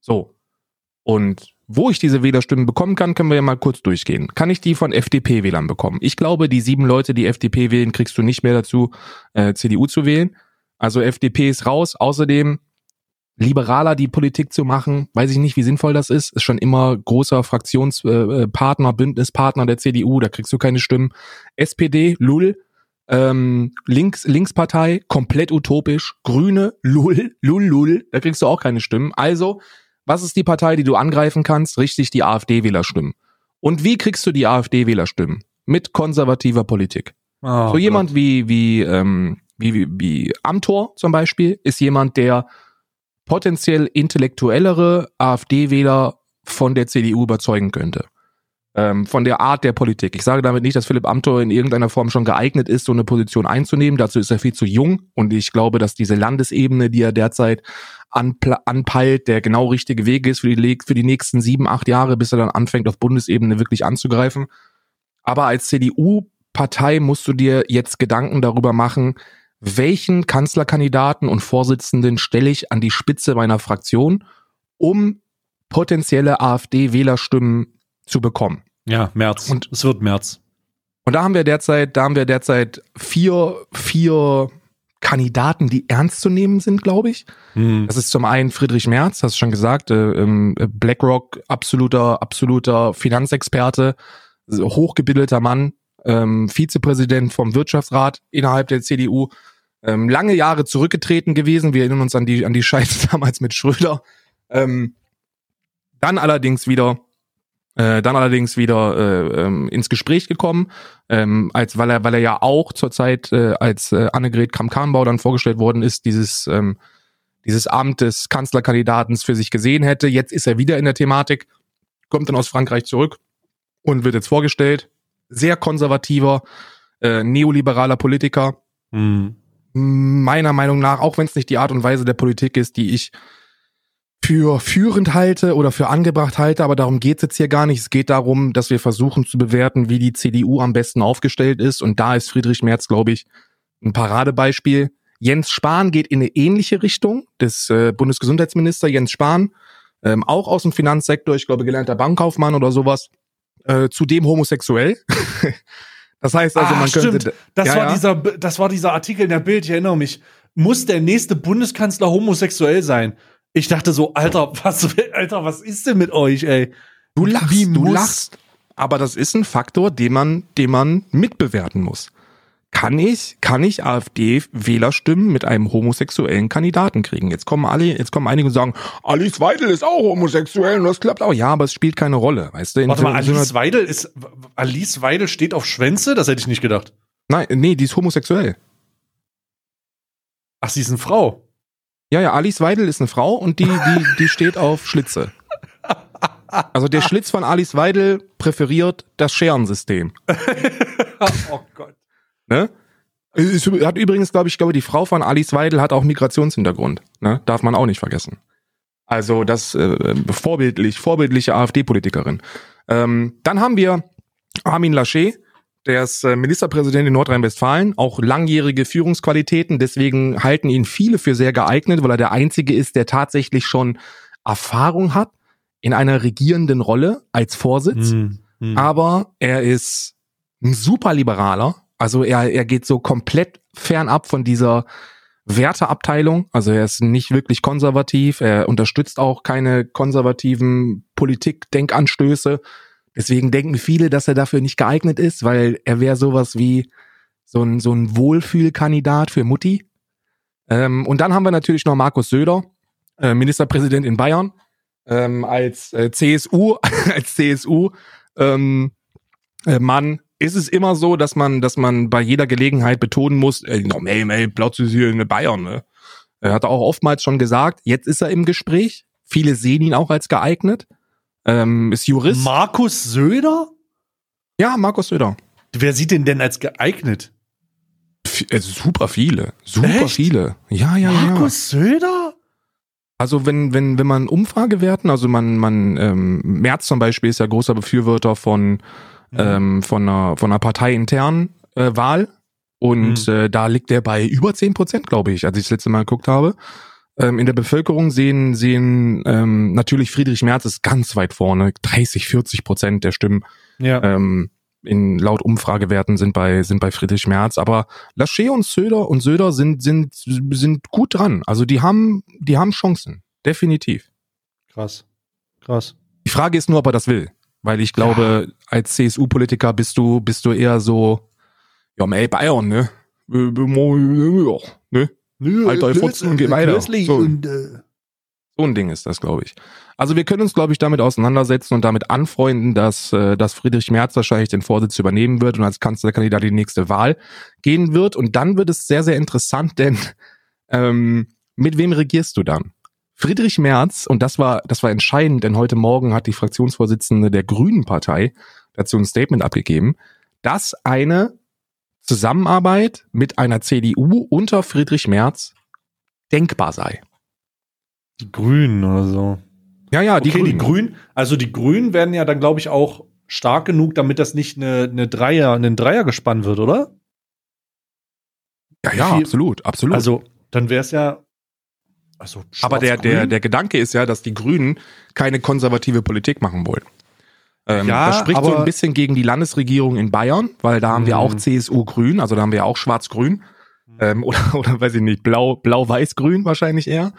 So. Und wo ich diese Wählerstimmen bekommen kann, können wir ja mal kurz durchgehen. Kann ich die von FDP-Wählern bekommen? Ich glaube, die sieben Leute, die FDP wählen, kriegst du nicht mehr dazu, äh, CDU zu wählen. Also FDP ist raus. Außerdem liberaler die Politik zu machen, weiß ich nicht, wie sinnvoll das ist. Ist schon immer großer Fraktionspartner, Partner, Bündnispartner der CDU, da kriegst du keine Stimmen. SPD, Lull, ähm, Links, Linkspartei, komplett utopisch. Grüne, Lull, Lull, Lull, da kriegst du auch keine Stimmen. Also, Was ist die Partei, die du angreifen kannst? Richtig, die AfD-Wählerstimmen. Und wie kriegst du die AfD-Wählerstimmen? Mit konservativer Politik. Oh, so jemand wie, wie, ähm, wie, wie, wie Amtor zum Beispiel ist jemand, der potenziell intellektuellere AfD-Wähler von der CDU überzeugen könnte. Ähm, von der Art der Politik. Ich sage damit nicht, dass Philipp Amthor in irgendeiner Form schon geeignet ist, so eine Position einzunehmen. Dazu ist er viel zu jung und ich glaube, dass diese Landesebene, die er derzeit anpeilt, der genau richtige Weg ist für die, für die nächsten sieben, acht Jahre, bis er dann anfängt, auf Bundesebene wirklich anzugreifen. Aber als CDU-Partei musst du dir jetzt Gedanken darüber machen, welchen Kanzlerkandidaten und Vorsitzenden stelle ich an die Spitze meiner Fraktion, um potenzielle AfD-Wählerstimmen zu bekommen. Ja, März. Und- es wird März. Und da haben wir derzeit, da haben wir derzeit vier, vier Kandidaten, die ernst zu nehmen sind, glaube ich. Hm. Das ist zum einen Friedrich Merz, hast du schon gesagt, äh, ähm, BlackRock, absoluter, absoluter Finanzexperte, hochgebildeter Mann, ähm, Vizepräsident vom Wirtschaftsrat innerhalb der CDU, ähm, lange Jahre zurückgetreten gewesen. Wir erinnern uns an die, an die Scheiße damals mit Schröder. Ähm, dann allerdings wieder, äh, dann allerdings wieder äh, ähm, ins Gespräch gekommen, ähm, als weil er, weil er ja auch zur Zeit, äh, als äh, Annegret Kramp-Karrenbauer dann vorgestellt worden ist, dieses ähm, dieses Amt des Kanzlerkandidatens für sich gesehen hätte. Jetzt ist er wieder in der Thematik, kommt dann aus Frankreich zurück und wird jetzt vorgestellt. Sehr konservativer, äh, neoliberaler Politiker. Hm. Meiner Meinung nach, auch wenn es nicht die Art und Weise der Politik ist, die ich für führend halte oder für angebracht halte, aber darum geht's jetzt hier gar nicht. Es geht darum, dass wir versuchen zu bewerten, wie die CDU am besten aufgestellt ist. Und da ist Friedrich Merz, glaube ich, ein Paradebeispiel. Jens Spahn geht in eine ähnliche Richtung, des äh, Bundesgesundheitsminister Jens Spahn, ähm, auch aus dem Finanzsektor, ich glaube gelernter Bankkaufmann oder sowas, äh, zudem homosexuell. das heißt also, Ah, man könnte... Das, Ja, war ja. Dieser, das war dieser Artikel in der Bild, ich erinnere mich. Muss der nächste Bundeskanzler homosexuell sein? Ich dachte so, Alter, was, Alter, was ist denn mit euch, ey? Du lachst, Wie du lachst. Aber das ist ein Faktor, den man, den man mitbewerten muss. Kann ich, kann ich AfD-Wählerstimmen mit einem homosexuellen Kandidaten kriegen? Jetzt kommen alle, jetzt kommen einige und sagen, Alice Weidel ist auch homosexuell und das klappt auch. Ja, aber es spielt keine Rolle, weißt du? In Warte mal, Alice Weidel ist, Alice Weidel steht auf Schwänze? Das hätte ich nicht gedacht. Nein, nee, die ist homosexuell. Ach, sie ist eine Frau. Ja, ja, Alice Weidel ist eine Frau und die, die, die steht auf Schlitze. Also der Schlitz von Alice Weidel präferiert das Scherensystem. oh Gott. Ne? Es hat übrigens, glaube ich, ich glaube, die Frau von Alice Weidel hat auch Migrationshintergrund. Ne? Darf man auch nicht vergessen. Also das äh, vorbildlich, vorbildliche AfD-Politikerin. Ähm, dann haben wir Armin Laschet, der ist äh, Ministerpräsident in Nordrhein-Westfalen, auch langjährige Führungsqualitäten, deswegen halten ihn viele für sehr geeignet, weil er der Einzige ist, der tatsächlich schon Erfahrung hat in einer regierenden Rolle als Vorsitz. Hm, hm. Aber er ist ein super Liberaler. Also er, er geht so komplett fernab von dieser Werteabteilung. Also er ist nicht wirklich konservativ. Er unterstützt auch keine konservativen Politik-Denkanstöße. Deswegen denken viele, dass er dafür nicht geeignet ist, weil er wäre sowas wie so ein, so ein Wohlfühlkandidat für Mutti. Ähm, und dann haben wir natürlich noch Markus Söder, äh, Ministerpräsident in Bayern, ähm, als äh, CSU, als CSU ähm, äh, Mann ist es immer so, dass man, dass man bei jeder Gelegenheit betonen muss, ey, ey, Platz ist hier in Bayern, ne? Er hat auch oftmals schon gesagt, jetzt ist er im Gespräch. Viele sehen ihn auch als geeignet. Ähm, ist Jurist. Markus Söder? ja, Markus Söder. Wer sieht den denn als geeignet? Äh, super viele. Super Echt? viele. Ja, ja, ja. Markus Söder? Also wenn, wenn, wenn man Umfragewerten, also man, man, ähm, Merz zum Beispiel ist ja großer Befürworter von, ähm, von einer, von einer parteiinternen äh, Wahl. Und äh, da liegt er bei über 10 Prozent, glaube ich, als ich das letzte Mal geguckt habe. Ähm, in der Bevölkerung sehen, sehen ähm, natürlich Friedrich Merz ist ganz weit vorne. 30, 40 Prozent der Stimmen Ja. ähm, in laut Umfragewerten sind bei sind bei Friedrich Merz, aber Laschet und Söder und Söder sind sind sind gut dran. Also die haben die haben Chancen, definitiv. Krass. Krass. Die Frage ist nur, ob er das will, weil ich glaube, als CSU-Politiker bist du bist du eher so ja, ey Bayern, ne? Ja, ne? Halt euch Fotzen und geh weiter. So. Und, äh, So ein Ding ist das, glaube ich. Also wir können uns, glaube ich, damit auseinandersetzen und damit anfreunden, dass, äh, dass Friedrich Merz wahrscheinlich den Vorsitz übernehmen wird und als Kanzlerkandidat die nächste Wahl gehen wird. Und dann wird es sehr, sehr interessant, denn ähm, mit wem regierst du dann? Friedrich Merz, und das war, das war entscheidend, denn heute Morgen hat die Fraktionsvorsitzende der Grünen Partei dazu ein Statement abgegeben, dass eine Zusammenarbeit mit einer CDU unter Friedrich Merz denkbar sei. Die Grünen oder so. Ja, ja, die okay, Grünen. die Grünen, also die Grünen werden ja dann, glaube ich, auch stark genug, damit das nicht eine, eine Dreier, ein Dreier gespannt wird, oder? Ja, ja, absolut, absolut. Also, dann wäre es ja. Also, Aber der, der, der Gedanke ist ja, dass die Grünen keine konservative Politik machen wollen. Ähm, Ja, das spricht so ein bisschen gegen die Landesregierung in Bayern, weil da haben wir Mhm. auch CSU-Grün, also da haben wir auch Schwarz-Grün. Ähm, oder, oder weiß ich nicht, Blau, Blau-Weiß-Grün wahrscheinlich eher.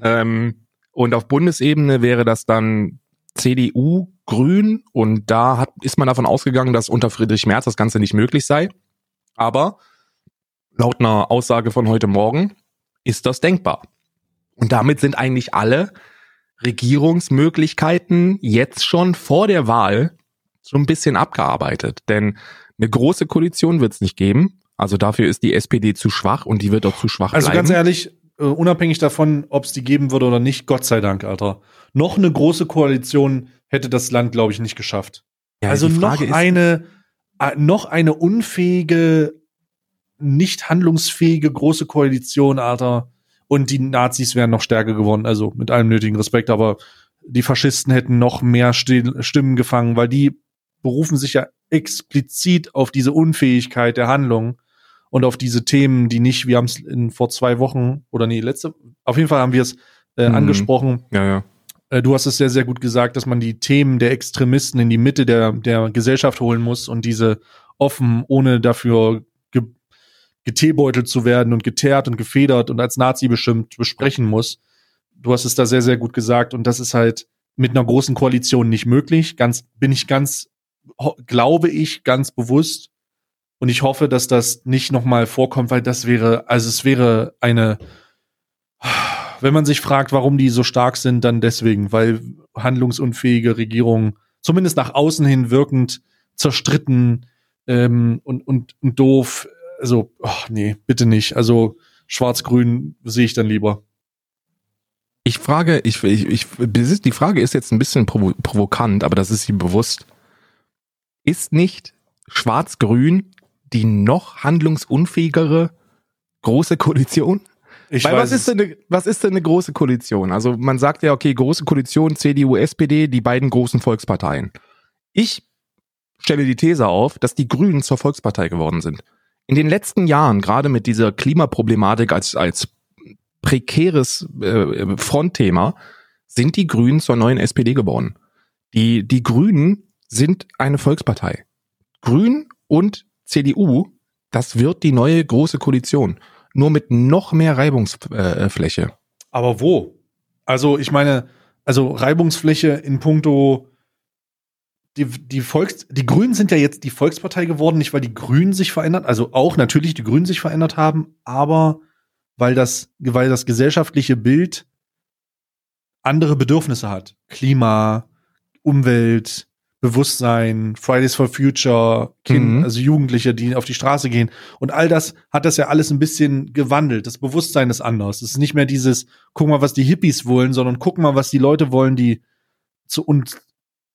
Ähm, und auf Bundesebene wäre das dann CDU-Grün und da hat, ist man davon ausgegangen, dass unter Friedrich Merz das Ganze nicht möglich sei. Aber laut einer Aussage von heute Morgen ist das denkbar. Und damit sind eigentlich alle Regierungsmöglichkeiten jetzt schon vor der Wahl so ein bisschen abgearbeitet. Denn eine große Koalition wird es nicht geben. Also dafür ist die SPD zu schwach und die wird auch zu schwach Also bleiben. ganz ehrlich, äh, unabhängig davon, ob es die geben würde oder nicht, Gott sei Dank, Alter. Noch eine große Koalition hätte das Land, glaube ich, nicht geschafft. Ja, also noch eine, äh, noch eine unfähige, nicht handlungsfähige große Koalition, Alter. Und die Nazis wären noch stärker geworden, also mit allem nötigen Respekt, aber die Faschisten hätten noch mehr Stimmen gefangen, weil die berufen sich ja explizit auf diese Unfähigkeit der Handlung und auf diese Themen, die nicht, wir haben es vor zwei Wochen oder nee, letzte, auf jeden Fall haben wir es äh, Mhm. angesprochen, Ja, ja. äh, du hast es sehr, sehr gut gesagt, dass man die Themen der Extremisten in die Mitte der, der Gesellschaft holen muss und diese offen, ohne dafür geteebeutelt zu werden und geteert und gefedert und als Nazi bestimmt besprechen muss. Du hast es da sehr, sehr gut gesagt und das ist halt mit einer großen Koalition nicht möglich. Ganz, bin ich ganz, glaube ich, ganz bewusst. Und ich hoffe, dass das nicht nochmal vorkommt, weil das wäre, also es wäre eine, wenn man sich fragt, warum die so stark sind, dann deswegen, weil handlungsunfähige Regierungen, zumindest nach außen hin wirkend, zerstritten ähm, und, und, und doof. Also, ach nee, bitte nicht. Also schwarz-grün sehe ich dann lieber. Ich frage, ich, ich, ich, die Frage ist jetzt ein bisschen provo provokant, aber das ist ihm bewusst. Ist nicht Schwarz-Grün die noch handlungsunfähigere große Koalition? Ich Weil weiß was ist, denn eine, was ist denn eine große Koalition? Also man sagt ja, okay, große Koalition, CDU, SPD, die beiden großen Volksparteien. Ich stelle die These auf, dass die Grünen zur Volkspartei geworden sind. In den letzten Jahren, gerade mit dieser Klimaproblematik als, als prekäres äh, Frontthema, sind die Grünen zur neuen SPD geworden. Die, die Grünen sind eine Volkspartei. Grün und CDU, das wird die neue große Koalition. Nur mit noch mehr Reibungsfläche. Aber wo? Also, ich meine, also Reibungsfläche in puncto die, die Volks, die Grünen sind ja jetzt die Volkspartei geworden, nicht weil die Grünen sich verändert, also auch natürlich die Grünen sich verändert haben, aber weil das, weil das gesellschaftliche Bild andere Bedürfnisse hat. Klima, Umwelt, Bewusstsein, Fridays for Future, Kind, Mhm. also Jugendliche, die auf die Straße gehen. Und all das hat das ja alles ein bisschen gewandelt. Das Bewusstsein ist anders. Es ist nicht mehr dieses, guck mal, was die Hippies wollen, sondern guck mal, was die Leute wollen, die zu und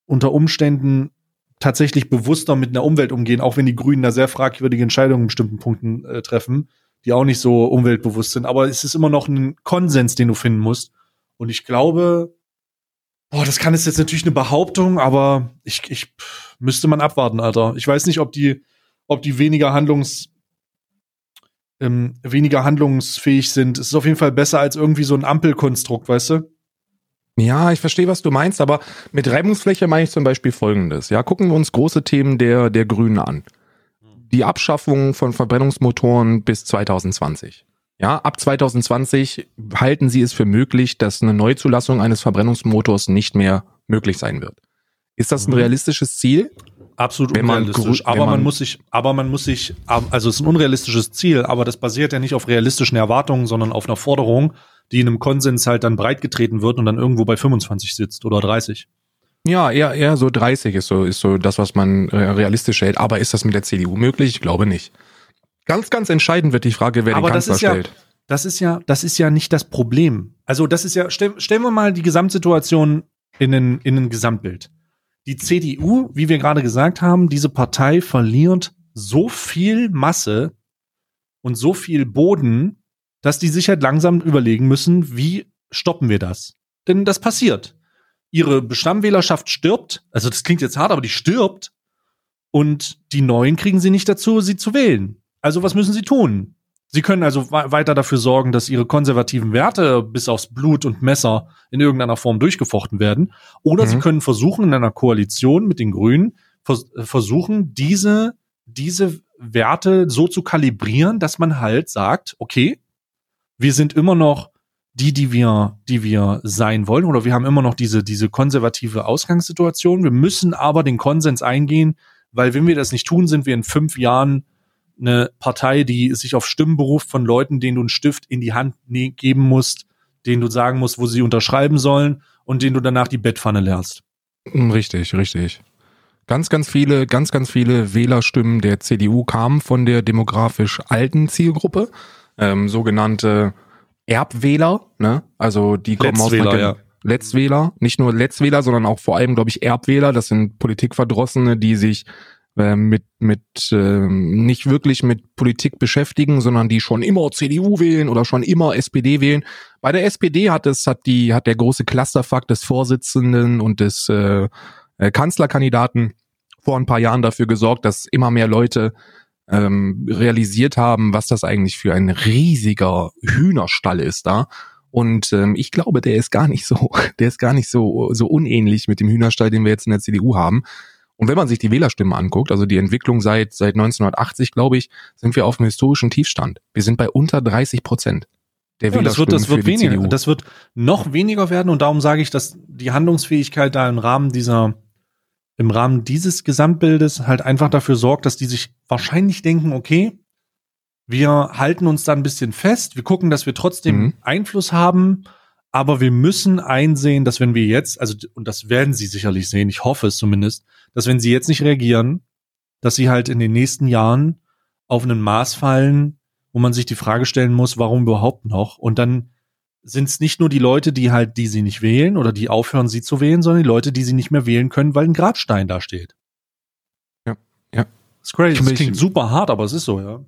unter Umständen tatsächlich bewusster mit einer Umwelt umgehen, auch wenn die Grünen da sehr fragwürdige Entscheidungen in bestimmten Punkten äh, treffen, die auch nicht so umweltbewusst sind. Aber es ist immer noch ein Konsens, den du finden musst. Und ich glaube, boah, das kann jetzt natürlich eine Behauptung, aber ich, ich müsste man abwarten, Alter. Ich weiß nicht, ob die, ob die weniger Handlungs, ähm, weniger handlungsfähig sind. Es ist auf jeden Fall besser als irgendwie so ein Ampelkonstrukt, weißt du? Ja, ich verstehe, was du meinst, aber mit Reibungsfläche meine ich zum Beispiel Folgendes. Ja, gucken wir uns große Themen der, der Grünen an. Die Abschaffung von Verbrennungsmotoren bis 2020. Ja, ab 2020 halten sie es für möglich, dass eine Neuzulassung eines Verbrennungsmotors nicht mehr möglich sein wird. Ist das ein Mhm. realistisches Ziel? Absolut Wenn man unrealistisch. grü- aber man, man- muss sich, aber man muss sich, also es ist ein unrealistisches Ziel, aber das basiert ja nicht auf realistischen Erwartungen, sondern auf einer Forderung, die in einem Konsens halt dann breitgetreten wird und dann irgendwo bei 25 sitzt oder 30. Ja, eher, eher so 30 ist so, ist so das, was man äh, realistisch hält. Aber ist das mit der CDU möglich? Ich glaube nicht. Ganz, ganz entscheidend wird die Frage, wer Aber den das Kanzler ja, stellt. das ist ja, das ist ja nicht das Problem. Also das ist ja, stell, stellen wir mal die Gesamtsituation in ein, in ein Gesamtbild. Die CDU, wie wir gerade gesagt haben, diese Partei verliert so viel Masse und so viel Boden, dass die sich halt langsam überlegen müssen, wie stoppen wir das? Denn das passiert. Ihre Bestammwählerschaft stirbt, also das klingt jetzt hart, aber die stirbt und die Neuen kriegen sie nicht dazu, sie zu wählen. Also was müssen sie tun? Sie können also we- weiter dafür sorgen, dass ihre konservativen Werte bis aufs Blut und Messer in irgendeiner Form durchgefochten werden. Oder Mhm. sie können versuchen, in einer Koalition mit den Grünen, vers versuchen, diese, diese Werte so zu kalibrieren, dass man halt sagt, okay, wir sind immer noch die, die wir, die wir sein wollen, oder wir haben immer noch diese, diese konservative Ausgangssituation. Wir müssen aber den Konsens eingehen, weil wenn wir das nicht tun, sind wir in fünf Jahren eine Partei, die sich auf Stimmen beruft von Leuten, denen du einen Stift in die Hand ne geben musst, denen du sagen musst, wo sie unterschreiben sollen und denen du danach die Bettpfanne leerst. Mm, Richtig, richtig. Ganz, ganz viele, ganz, ganz viele Wählerstimmen der CDU kamen von der demografisch alten Zielgruppe, ähm, sogenannte Erbwähler, ne? Also die kommen aus einer ja. Letztwähler, nicht nur Letztwähler, sondern auch vor allem, glaube ich, Erbwähler. Das sind Politikverdrossene, die sich äh, mit mit ähm, nicht wirklich mit Politik beschäftigen, sondern die schon immer CDU wählen oder schon immer SPD wählen. Bei der SPD hat es hat die hat der große Clusterfuck des Vorsitzenden und des äh, äh, Kanzlerkandidaten vor ein paar Jahren dafür gesorgt, dass immer mehr Leute ähm, realisiert haben, was das eigentlich für ein riesiger Hühnerstall ist da. Und ähm, ich glaube, der ist gar nicht so, der ist gar nicht so so unähnlich mit dem Hühnerstall, den wir jetzt in der CDU haben. Und wenn man sich die Wählerstimmen anguckt, also die Entwicklung seit seit 1980, glaube ich, sind wir auf einem historischen Tiefstand. Wir sind bei unter 30 Prozent der Ja, das wird, das wird weniger. CDU. Das wird noch weniger werden und darum sage ich, dass die Handlungsfähigkeit da im Rahmen dieser, im Rahmen dieses Gesamtbildes halt einfach dafür sorgt, dass die sich wahrscheinlich denken, okay, wir halten uns da ein bisschen fest, wir gucken, dass wir trotzdem Mhm. Einfluss haben, aber wir müssen einsehen, dass wenn wir jetzt, also, und das werden sie sicherlich sehen, ich hoffe es zumindest, dass wenn sie jetzt nicht reagieren, dass sie halt in den nächsten Jahren auf einen Maß fallen, wo man sich die Frage stellen muss, warum überhaupt noch? Und dann sind es nicht nur die Leute, die halt, die sie nicht wählen oder die aufhören, sie zu wählen, sondern die Leute, die sie nicht mehr wählen können, weil ein Grabstein da steht. Ja, ja. Das ist crazy. Das klingt super hart, aber es ist so, ja.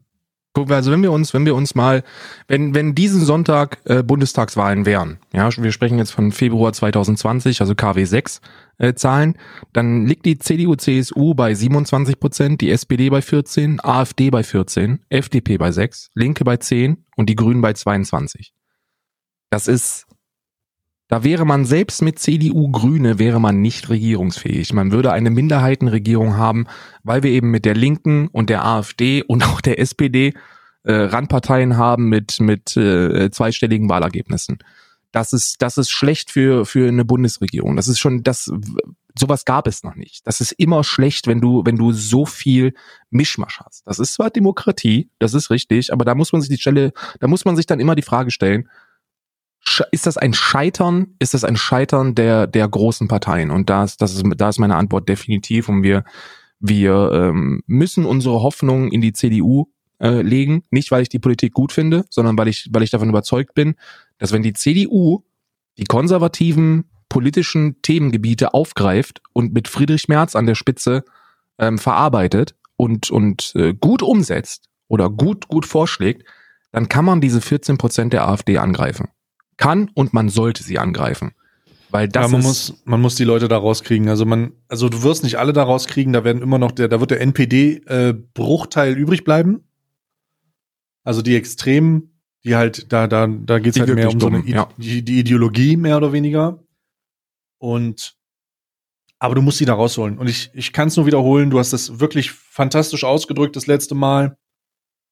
Gucken wir, also wenn wir uns, wenn wir uns mal, wenn, wenn diesen Sonntag äh, Bundestagswahlen wären, ja, wir sprechen jetzt von Februar 2020, also KW 6 äh, Zahlen, dann liegt die CDU, CSU bei 27 Prozent, die SPD bei 14, AfD bei 14, FDP bei 6, Linke bei 10 und die Grünen bei 22. Das ist, da wäre man selbst mit CDU Grüne wäre man nicht regierungsfähig. Man würde eine Minderheitenregierung haben, weil wir eben mit der Linken und der AfD und auch der SPD äh, Randparteien haben mit mit äh, zweistelligen Wahlergebnissen. Das ist das ist schlecht für für eine Bundesregierung. Das ist schon das sowas gab es noch nicht. Das ist immer schlecht, wenn du wenn du so viel Mischmasch hast. Das ist zwar Demokratie, das ist richtig, aber da muss man sich die Stelle, da muss man sich dann immer die Frage stellen, ist das ein Scheitern? Ist das ein Scheitern der der großen Parteien? Und da ist das ist da ist meine Antwort definitiv. Und wir wir ähm, müssen unsere Hoffnung in die CDU äh, legen, nicht weil ich die Politik gut finde, sondern weil ich weil ich davon überzeugt bin, dass wenn die CDU die konservativen politischen Themengebiete aufgreift und mit Friedrich Merz an der Spitze ähm, verarbeitet und und äh, gut umsetzt oder gut gut vorschlägt, dann kann man diese 14 Prozent der AfD angreifen. Kann und man sollte sie angreifen. Weil das ja, man ist, muss, man muss die Leute da rauskriegen. Also man, also du wirst nicht alle da rauskriegen, da werden immer noch der, da wird der NPD-Bruchteil übrig bleiben. Also die Extremen, die halt, da, da, da geht's Die halt mehr um so eine, ja. die, die Ideologie mehr oder weniger. Und aber du musst sie da rausholen. Und ich, ich kann es nur wiederholen, du hast das wirklich fantastisch ausgedrückt das letzte Mal.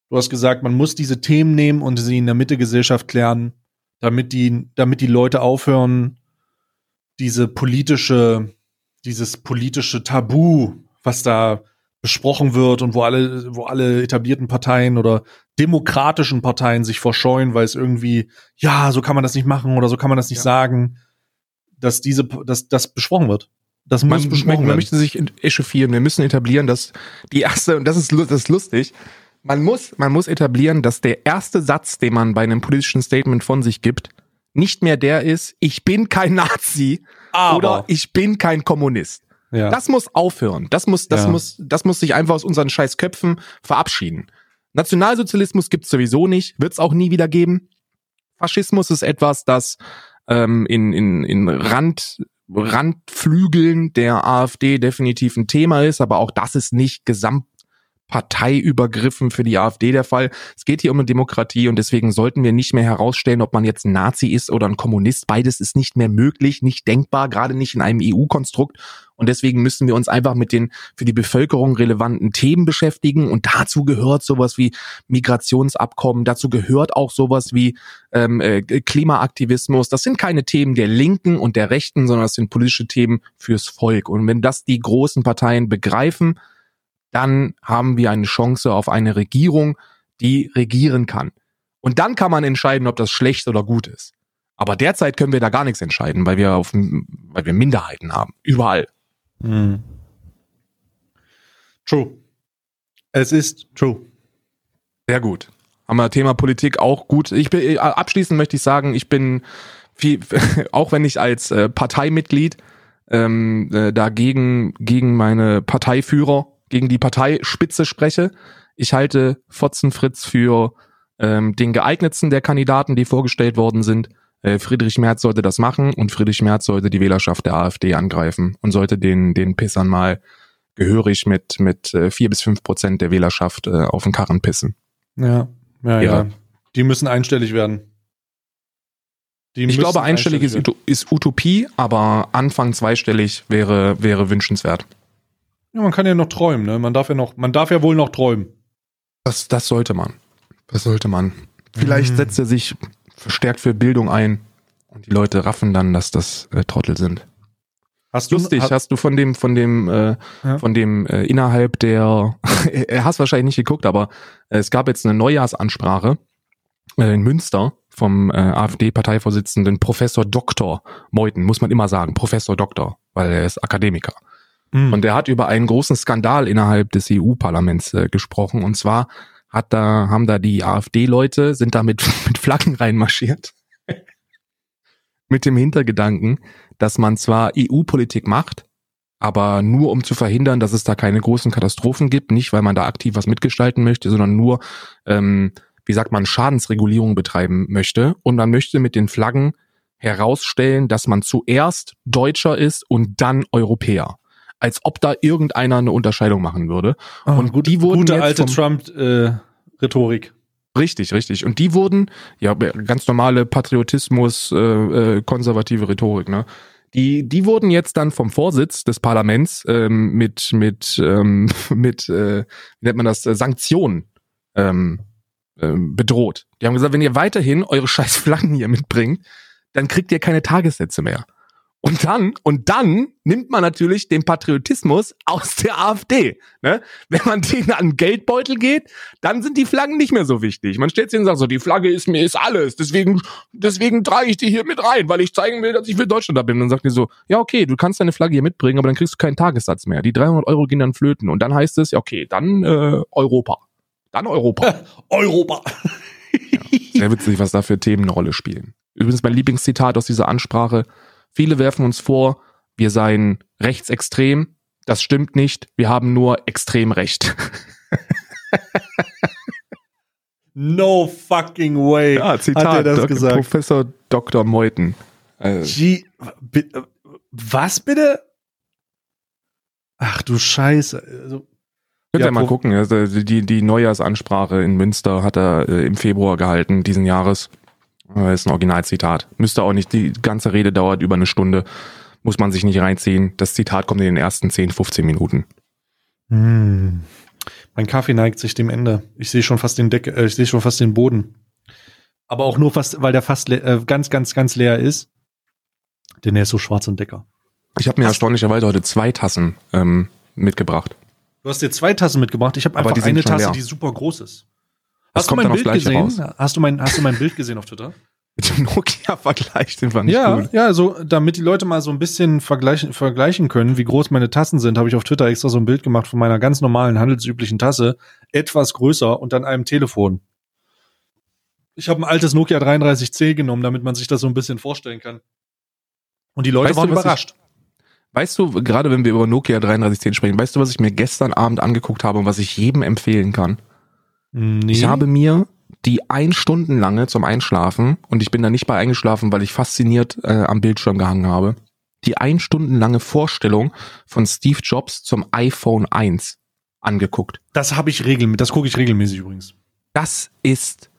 Du hast gesagt, man muss diese Themen nehmen und sie in der Mitte Gesellschaft klären, damit die, damit die Leute aufhören, diese politische, dieses politische Tabu, was da besprochen wird und wo alle, wo alle etablierten Parteien oder demokratischen Parteien sich verscheuen, weil es irgendwie, ja, so kann man das nicht machen oder so kann man das nicht Ja. sagen, dass diese, dass das besprochen wird. Das muss Man, besprochen man, man möchte sich echauffieren. Wir müssen etablieren, dass die erste, und das ist, das ist lustig, man muss, man muss etablieren, dass der erste Satz, den man bei einem politischen Statement von sich gibt, nicht mehr der ist, ich bin kein Nazi Aber, oder ich bin kein Kommunist. ja. Das muss aufhören. Das muss, das Ja. muss, das muss sich einfach aus unseren scheiß Köpfen verabschieden. Nationalsozialismus gibt's sowieso nicht, wird's auch nie wieder geben. Faschismus ist etwas, das ähm, in, in, in Rand, Randflügeln der AfD definitiv ein Thema ist, aber auch das ist nicht gesamtparteiübergriffen für die AfD der Fall. Es geht hier um eine Demokratie und deswegen sollten wir nicht mehr herausstellen, ob man jetzt ein Nazi ist oder ein Kommunist. Beides ist nicht mehr möglich, nicht denkbar, gerade nicht in einem EU-Konstrukt. Und deswegen müssen wir uns einfach mit den für die Bevölkerung relevanten Themen beschäftigen. Und dazu gehört sowas wie Migrationsabkommen, dazu gehört auch sowas wie ähm, äh, Klimaaktivismus. Das sind keine Themen der Linken und der Rechten, sondern das sind politische Themen fürs Volk. Und wenn das die großen Parteien begreifen, dann haben wir eine Chance auf eine Regierung, die regieren kann. Und dann kann man entscheiden, ob das schlecht oder gut ist. Aber derzeit können wir da gar nichts entscheiden, weil wir auf, weil wir Minderheiten haben. Überall. Hm. True. Es ist true. Sehr gut. Haben wir Thema Politik auch gut. Ich bin, äh, abschließend möchte ich sagen, ich bin viel, auch wenn ich als äh, Parteimitglied ähm, äh, dagegen gegen meine Parteiführer, gegen die Parteispitze spreche. Ich halte Fotzen Fritz für ähm, den geeignetsten der Kandidaten, die vorgestellt worden sind. Äh, Friedrich Merz sollte das machen und Friedrich Merz sollte die Wählerschaft der AfD angreifen und sollte den, den Pissern mal gehörig mit, mit äh, vier bis fünf Prozent der Wählerschaft äh, auf den Karren pissen. Ja, ja, Ja. ja. Die müssen einstellig werden. Die Ich glaube, einstellig. Uto- ist Utopie, aber Anfang zweistellig wäre, wäre wünschenswert. Ja, man kann ja noch träumen, ne? Man darf ja noch, man darf ja wohl noch träumen. Das, das sollte man. Das sollte man. Vielleicht Mhm. setzt er sich verstärkt für Bildung ein und die Leute raffen dann, dass das äh, Trottel sind. Hast Lustig, ha- hast du von dem, von dem, äh, Ja. von dem äh, innerhalb der, er hast wahrscheinlich nicht geguckt, aber äh, es gab jetzt eine Neujahrsansprache äh, in Münster vom äh, AfD-Parteivorsitzenden Professor Dr. Meuthen, muss man immer sagen, Professor Doktor, weil er ist Akademiker. Hm. Und er hat über einen großen Skandal innerhalb des EU-Parlaments äh, gesprochen. Und zwar hat da, haben da die AfD-Leute, sind da mit, mit Flaggen reinmarschiert. mit dem Hintergedanken, dass man zwar EU-Politik macht, aber nur um zu verhindern, dass es da keine großen Katastrophen gibt, nicht weil man da aktiv was mitgestalten möchte, sondern nur, ähm, wie sagt man, Schadensregulierung betreiben möchte. Und man möchte mit den Flaggen herausstellen, dass man zuerst Deutscher ist und dann Europäer. Als ob da irgendeiner eine Unterscheidung machen würde. Ah, und gut, die wurden gute alte Trump-Rhetorik. Richtig, richtig. Und die wurden, ja, ganz normale Patriotismus, äh, äh, konservative Rhetorik, ne? Die, die wurden jetzt dann vom Vorsitz des Parlaments ähm, mit, mit, ähm, mit, äh, wie nennt man das, äh, Sanktionen ähm, ähm, bedroht. Die haben gesagt, wenn ihr weiterhin eure scheiß Flaggen hier mitbringt, dann kriegt ihr keine Tagessätze mehr. Und dann, und dann nimmt man natürlich den Patriotismus aus der AfD. Ne? Wenn man denen an den Geldbeutel geht, dann sind die Flaggen nicht mehr so wichtig. Man stellt sich und sagt so, die Flagge ist mir ist alles, deswegen, deswegen trage ich die hier mit rein, weil ich zeigen will, dass ich für Deutschland da bin. Und dann sagt die so, ja okay, du kannst deine Flagge hier mitbringen, aber dann kriegst du keinen Tagessatz mehr. Die 300 Euro gehen dann flöten. Und dann heißt es, ja okay, dann äh, Europa. Dann Europa. Europa. Sehr witzig, was da für Themen eine Rolle spielen. Übrigens mein Lieblingszitat aus dieser Ansprache. Viele werfen uns vor, wir seien rechtsextrem. Das stimmt nicht. Wir haben nur extrem recht. No fucking way. Ja, Zitat. Hat er das Dok- gesagt? Professor Dr. Meuthen. Äh, G bi- was bitte? Ach du Scheiße. Also, Könnt Ja, ihr mal Prof- gucken. Also die, die Neujahrsansprache in Münster hat er äh, im Februar gehalten, diesen Jahres. Äh, ist ein Originalzitat. Müsste auch nicht, die ganze Rede dauert über eine Stunde. Muss man sich nicht reinziehen. Das Zitat kommt in den ersten 10, 15 Minuten. hm. Mein Kaffee neigt sich dem Ende. Ich sehe schon fast den Decke, äh, ich sehe schon fast den Boden. Aber auch nur fast, weil der fast äh, ganz, ganz, ganz leer ist. Denn er ist so schwarz und Decker. Ich habe mir erstaunlicherweise heute zwei Tassen ähm, mitgebracht. Du hast dir zwei Tassen mitgebracht. Ich habe einfach eine Tasse, leer. die super groß ist. Das Hast du kommt mein dann Bild gesehen? raus. Hast du mein, hast du mein Bild gesehen auf Twitter? Mit dem Nokia-Vergleich, den fand ich Ja, gut. ja, so, damit die Leute mal so ein bisschen vergleichen, vergleichen können, wie groß meine Tassen sind, habe ich auf Twitter extra so ein Bild gemacht von meiner ganz normalen handelsüblichen Tasse, etwas größer und dann einem Telefon. Ich habe ein altes Nokia 33C genommen, damit man sich das so ein bisschen vorstellen kann. Und die Leute Weißt du, waren ich- überrascht. Weißt du, gerade wenn wir über Nokia 3310 sprechen, weißt du, was ich mir gestern Abend angeguckt habe und was ich jedem empfehlen kann? Nee. Ich habe mir die ein Stunden lange zum Einschlafen, und ich bin da nicht bei eingeschlafen, weil ich fasziniert äh, am Bildschirm gehangen habe, die ein Stunden lange Vorstellung von Steve Jobs zum iPhone 1 angeguckt. das habe ich regelmäßig, das gucke ich regelmäßig übrigens. Das ist,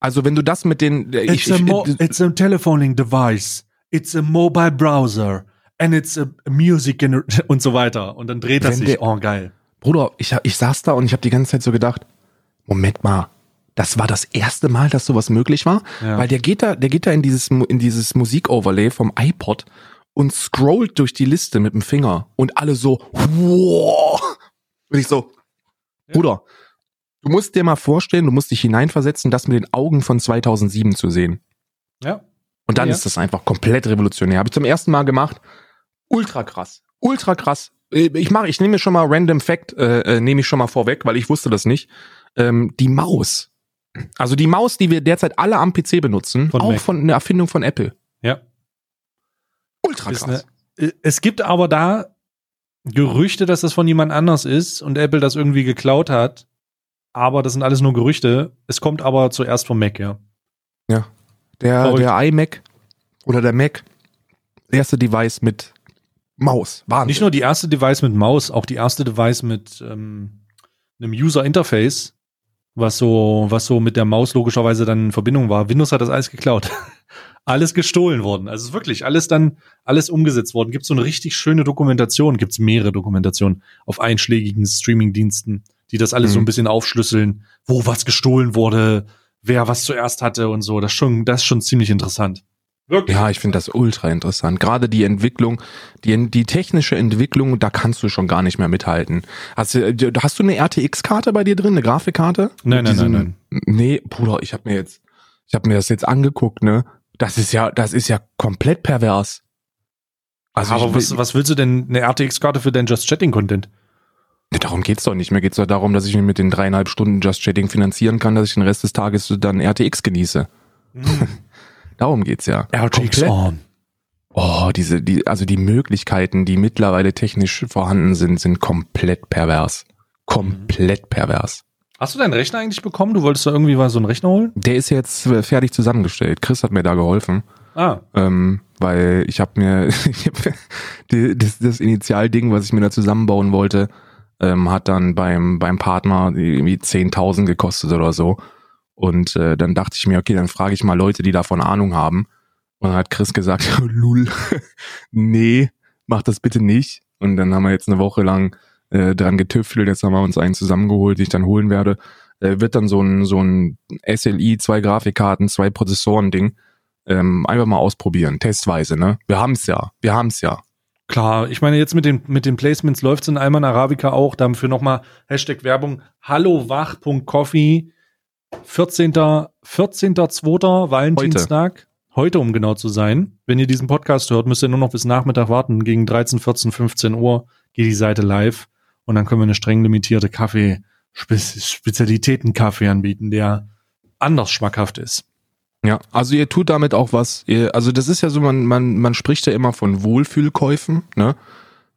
also wenn du das mit den, äh, It's, a mo it's a telephoning device. It's a mobile browser. And it's a music gener- und so weiter. Und dann dreht das sich. der- Oh, geil. Bruder, ich, ich saß da und ich habe die ganze Zeit so gedacht, Moment mal, das war das erste Mal, dass sowas möglich war, Ja. weil der geht da, der geht da in dieses in dieses Musikoverlay vom iPod und scrollt durch die Liste mit dem Finger und alle so, wow. Und ich so, Bruder, du musst dir mal vorstellen, du musst dich hineinversetzen, das mit den Augen von 2007 zu sehen. Ja. Und dann Ja. ist das einfach komplett revolutionär. Habe ich zum ersten Mal gemacht. Ultra krass. Ultra krass. Äh, Ich mache, ich nehme mir schon mal Random Fact, äh, äh, nehme ich schon mal vorweg, weil ich wusste das nicht. Ähm, die Maus. Also die Maus, die wir derzeit alle am PC benutzen, Von auch Mac. von einer Erfindung von Apple. Ja. Ultra krass. eine, es gibt aber da Gerüchte, dass das von jemand anders ist und Apple das irgendwie geklaut hat. Aber das sind alles nur Gerüchte. Es kommt aber zuerst vom Mac, ja. Der, Verrückt. der iMac oder der Mac, erste Device mit Maus. Wahnsinn. Nicht nur die erste Device mit Maus, auch die erste Device mit ähm, einem User Interface, was so, was so mit der Maus logischerweise dann in Verbindung war. Windows hat das alles geklaut. alles gestohlen worden. Also es ist wirklich alles dann, alles umgesetzt worden. Gibt so eine richtig schöne Dokumentation, gibt's mehrere Dokumentationen auf einschlägigen Streamingdiensten, die das alles so Mhm. ein bisschen aufschlüsseln, wo was gestohlen wurde, wer was zuerst hatte und so. Das ist schon, das ist schon ziemlich interessant. Wirklich. Ja, ich finde das ultra interessant. Gerade die Entwicklung, die, die technische Entwicklung, da kannst du schon gar nicht mehr mithalten. Hast du, äh, hast du eine RTX-Karte bei dir drin, eine Grafikkarte? Nein, Mit nein, nein, Nee, Bruder, ich habe mir jetzt, ich habe mir das jetzt angeguckt, ne? Das ist ja, das ist ja komplett pervers. Also aber ich, was, was willst du denn eine RTX-Karte für deinen Just Chatting Content? darum geht's doch nicht. Mir geht's doch darum, dass ich mir mit den dreieinhalb Stunden Just Chatting finanzieren kann, dass ich den Rest des Tages dann RTX genieße. Darum geht's ja. Komplett. on. Oh, diese, die, also die Möglichkeiten, die mittlerweile technisch vorhanden sind, sind komplett pervers. Komplett pervers. Hast du deinen Rechner eigentlich bekommen? Du wolltest da irgendwie mal so einen Rechner holen? Der ist jetzt äh, fertig zusammengestellt. Chris hat mir da geholfen, Ah, ähm, weil ich habe mir ich hab, die, das, das Initialding, was ich mir da zusammenbauen wollte, ähm, hat dann beim beim Partner irgendwie 10.000 gekostet oder so. Und äh, dann dachte ich mir, okay, dann frage ich mal Leute, die davon Ahnung haben. Und dann hat Chris gesagt, Lul, nee, mach das bitte nicht. Und dann haben wir jetzt eine Woche lang äh, dran getüftelt. Jetzt haben wir uns einen zusammengeholt, den ich dann holen werde. Äh, wird dann so ein, so ein SLI, zwei Grafikkarten, zwei Prozessoren-Ding. Ähm, einfach mal ausprobieren, testweise, ne? Wir haben's ja, wir haben's ja. klar. Ich meine, jetzt mit den, mit den Placements läuft's in Alman Arabica auch. Dafür nochmal Hashtag Werbung. Hallowach.coffee. 14. 14.2. Valentinstag. Heute. um genau zu sein. Wenn ihr diesen Podcast hört, müsst ihr nur noch bis Nachmittag warten. Gegen 13, 14, 15 Uhr geht die Seite live. Und dann können wir eine streng limitierte Kaffee, Spe Spezialitäten-Kaffee anbieten, der anders schmackhaft ist. Ja, also ihr tut damit auch was. Ihr, also das ist ja so, man, man, man spricht ja immer von Wohlfühlkäufen, ne?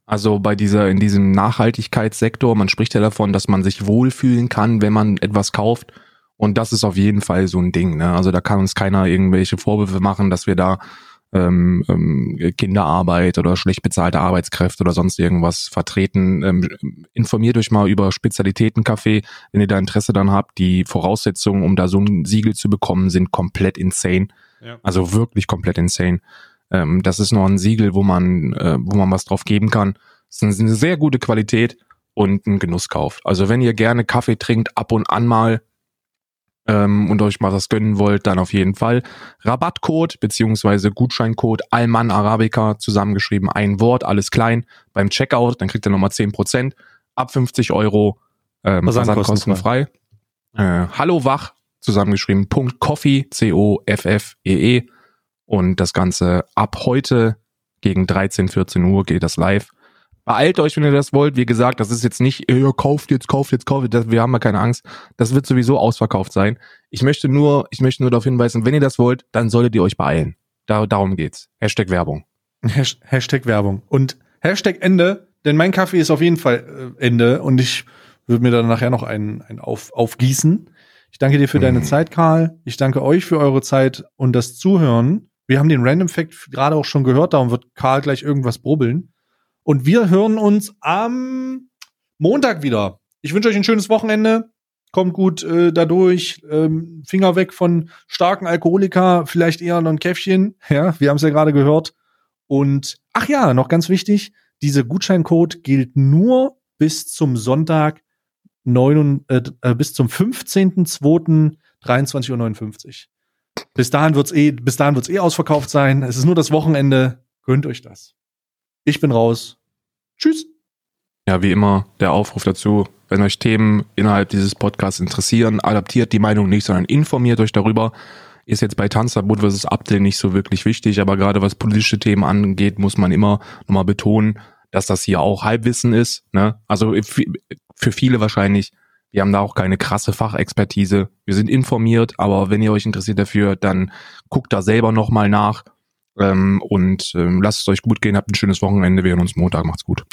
Also bei dieser, in diesem Nachhaltigkeitssektor, man spricht ja davon, dass man sich wohlfühlen kann, wenn man etwas kauft. Und das ist auf jeden Fall so ein Ding, ne? Also da kann uns keiner irgendwelche Vorwürfe machen, dass wir da ähm, ähm, Kinderarbeit oder schlecht bezahlte Arbeitskräfte oder sonst irgendwas vertreten. Ähm, informiert euch mal über Spezialitätenkaffee, wenn ihr da Interesse dann habt. Die Voraussetzungen, um da so ein Siegel zu bekommen, sind komplett insane. Ja. Also wirklich komplett insane. Ähm, das ist noch ein Siegel, wo man, äh, wo man was drauf geben kann. Es ist eine sehr gute Qualität und ein Genusskauf. Also wenn ihr gerne Kaffee trinkt, ab und an mal ähm, und euch mal was gönnen wollt, dann auf jeden Fall. Rabattcode beziehungsweise Gutscheincode Alman Arabica zusammengeschrieben, ein Wort, alles klein. Beim Checkout, dann kriegt ihr nochmal 10%. Ab 50 Euro ähm, Versandkostenfrei. versandkostenfrei. äh, Hallo Wach zusammengeschrieben, Punkt Coffee, C-O-F-F-E-E. -E. Und das Ganze ab heute gegen 13, 14 Uhr geht das live. Beeilt euch, wenn ihr das wollt. Wie gesagt, das ist jetzt nicht, ihr kauft jetzt, kauft jetzt, kauft jetzt. Wir haben ja keine Angst. Das wird sowieso ausverkauft sein. Ich möchte nur, ich möchte nur darauf hinweisen, wenn ihr das wollt, dann solltet ihr euch beeilen. Da, darum geht's. Hashtag Werbung. Hashtag Werbung. Und Hashtag Ende, denn mein Kaffee ist auf jeden Fall äh, Ende und ich würde mir dann nachher noch einen, einen auf, aufgießen. Ich danke dir für deine mhm. Zeit, Karl. Ich danke euch für eure Zeit und das Zuhören. Wir haben den Random Fact gerade auch schon gehört, darum wird Karl gleich irgendwas brubbeln. Und wir hören uns am Montag wieder. Ich wünsche euch ein schönes Wochenende. Kommt gut äh, dadurch. Ähm, Finger weg von starken Alkoholiker, vielleicht eher noch ein Käffchen. Ja, wir haben es ja gerade gehört. Und ach ja, noch ganz wichtig, dieser Gutscheincode gilt nur bis zum Sonntag 9, äh, äh, bis zum 15.02.23.59 Uhr. Bis dahin wird's eh, bis dahin wird's eh ausverkauft sein. Es ist nur das Wochenende. Gönnt euch das. Ich bin raus. Tschüss. Ja, wie immer der Aufruf dazu, wenn euch Themen innerhalb dieses Podcasts interessieren, adaptiert die Meinung nicht, sondern informiert euch darüber. Ist jetzt bei Tanzverbot versus Abdel nicht so wirklich wichtig, aber gerade was politische Themen angeht, muss man immer nochmal betonen, dass das hier auch Halbwissen ist. Ne? Also für viele wahrscheinlich, wir haben da auch keine krasse Fachexpertise. Wir sind informiert, aber wenn ihr euch interessiert dafür, dann guckt da selber nochmal nach ähm, und ähm, lasst es euch gut gehen, habt ein schönes Wochenende, wir hören uns Montag, macht's gut.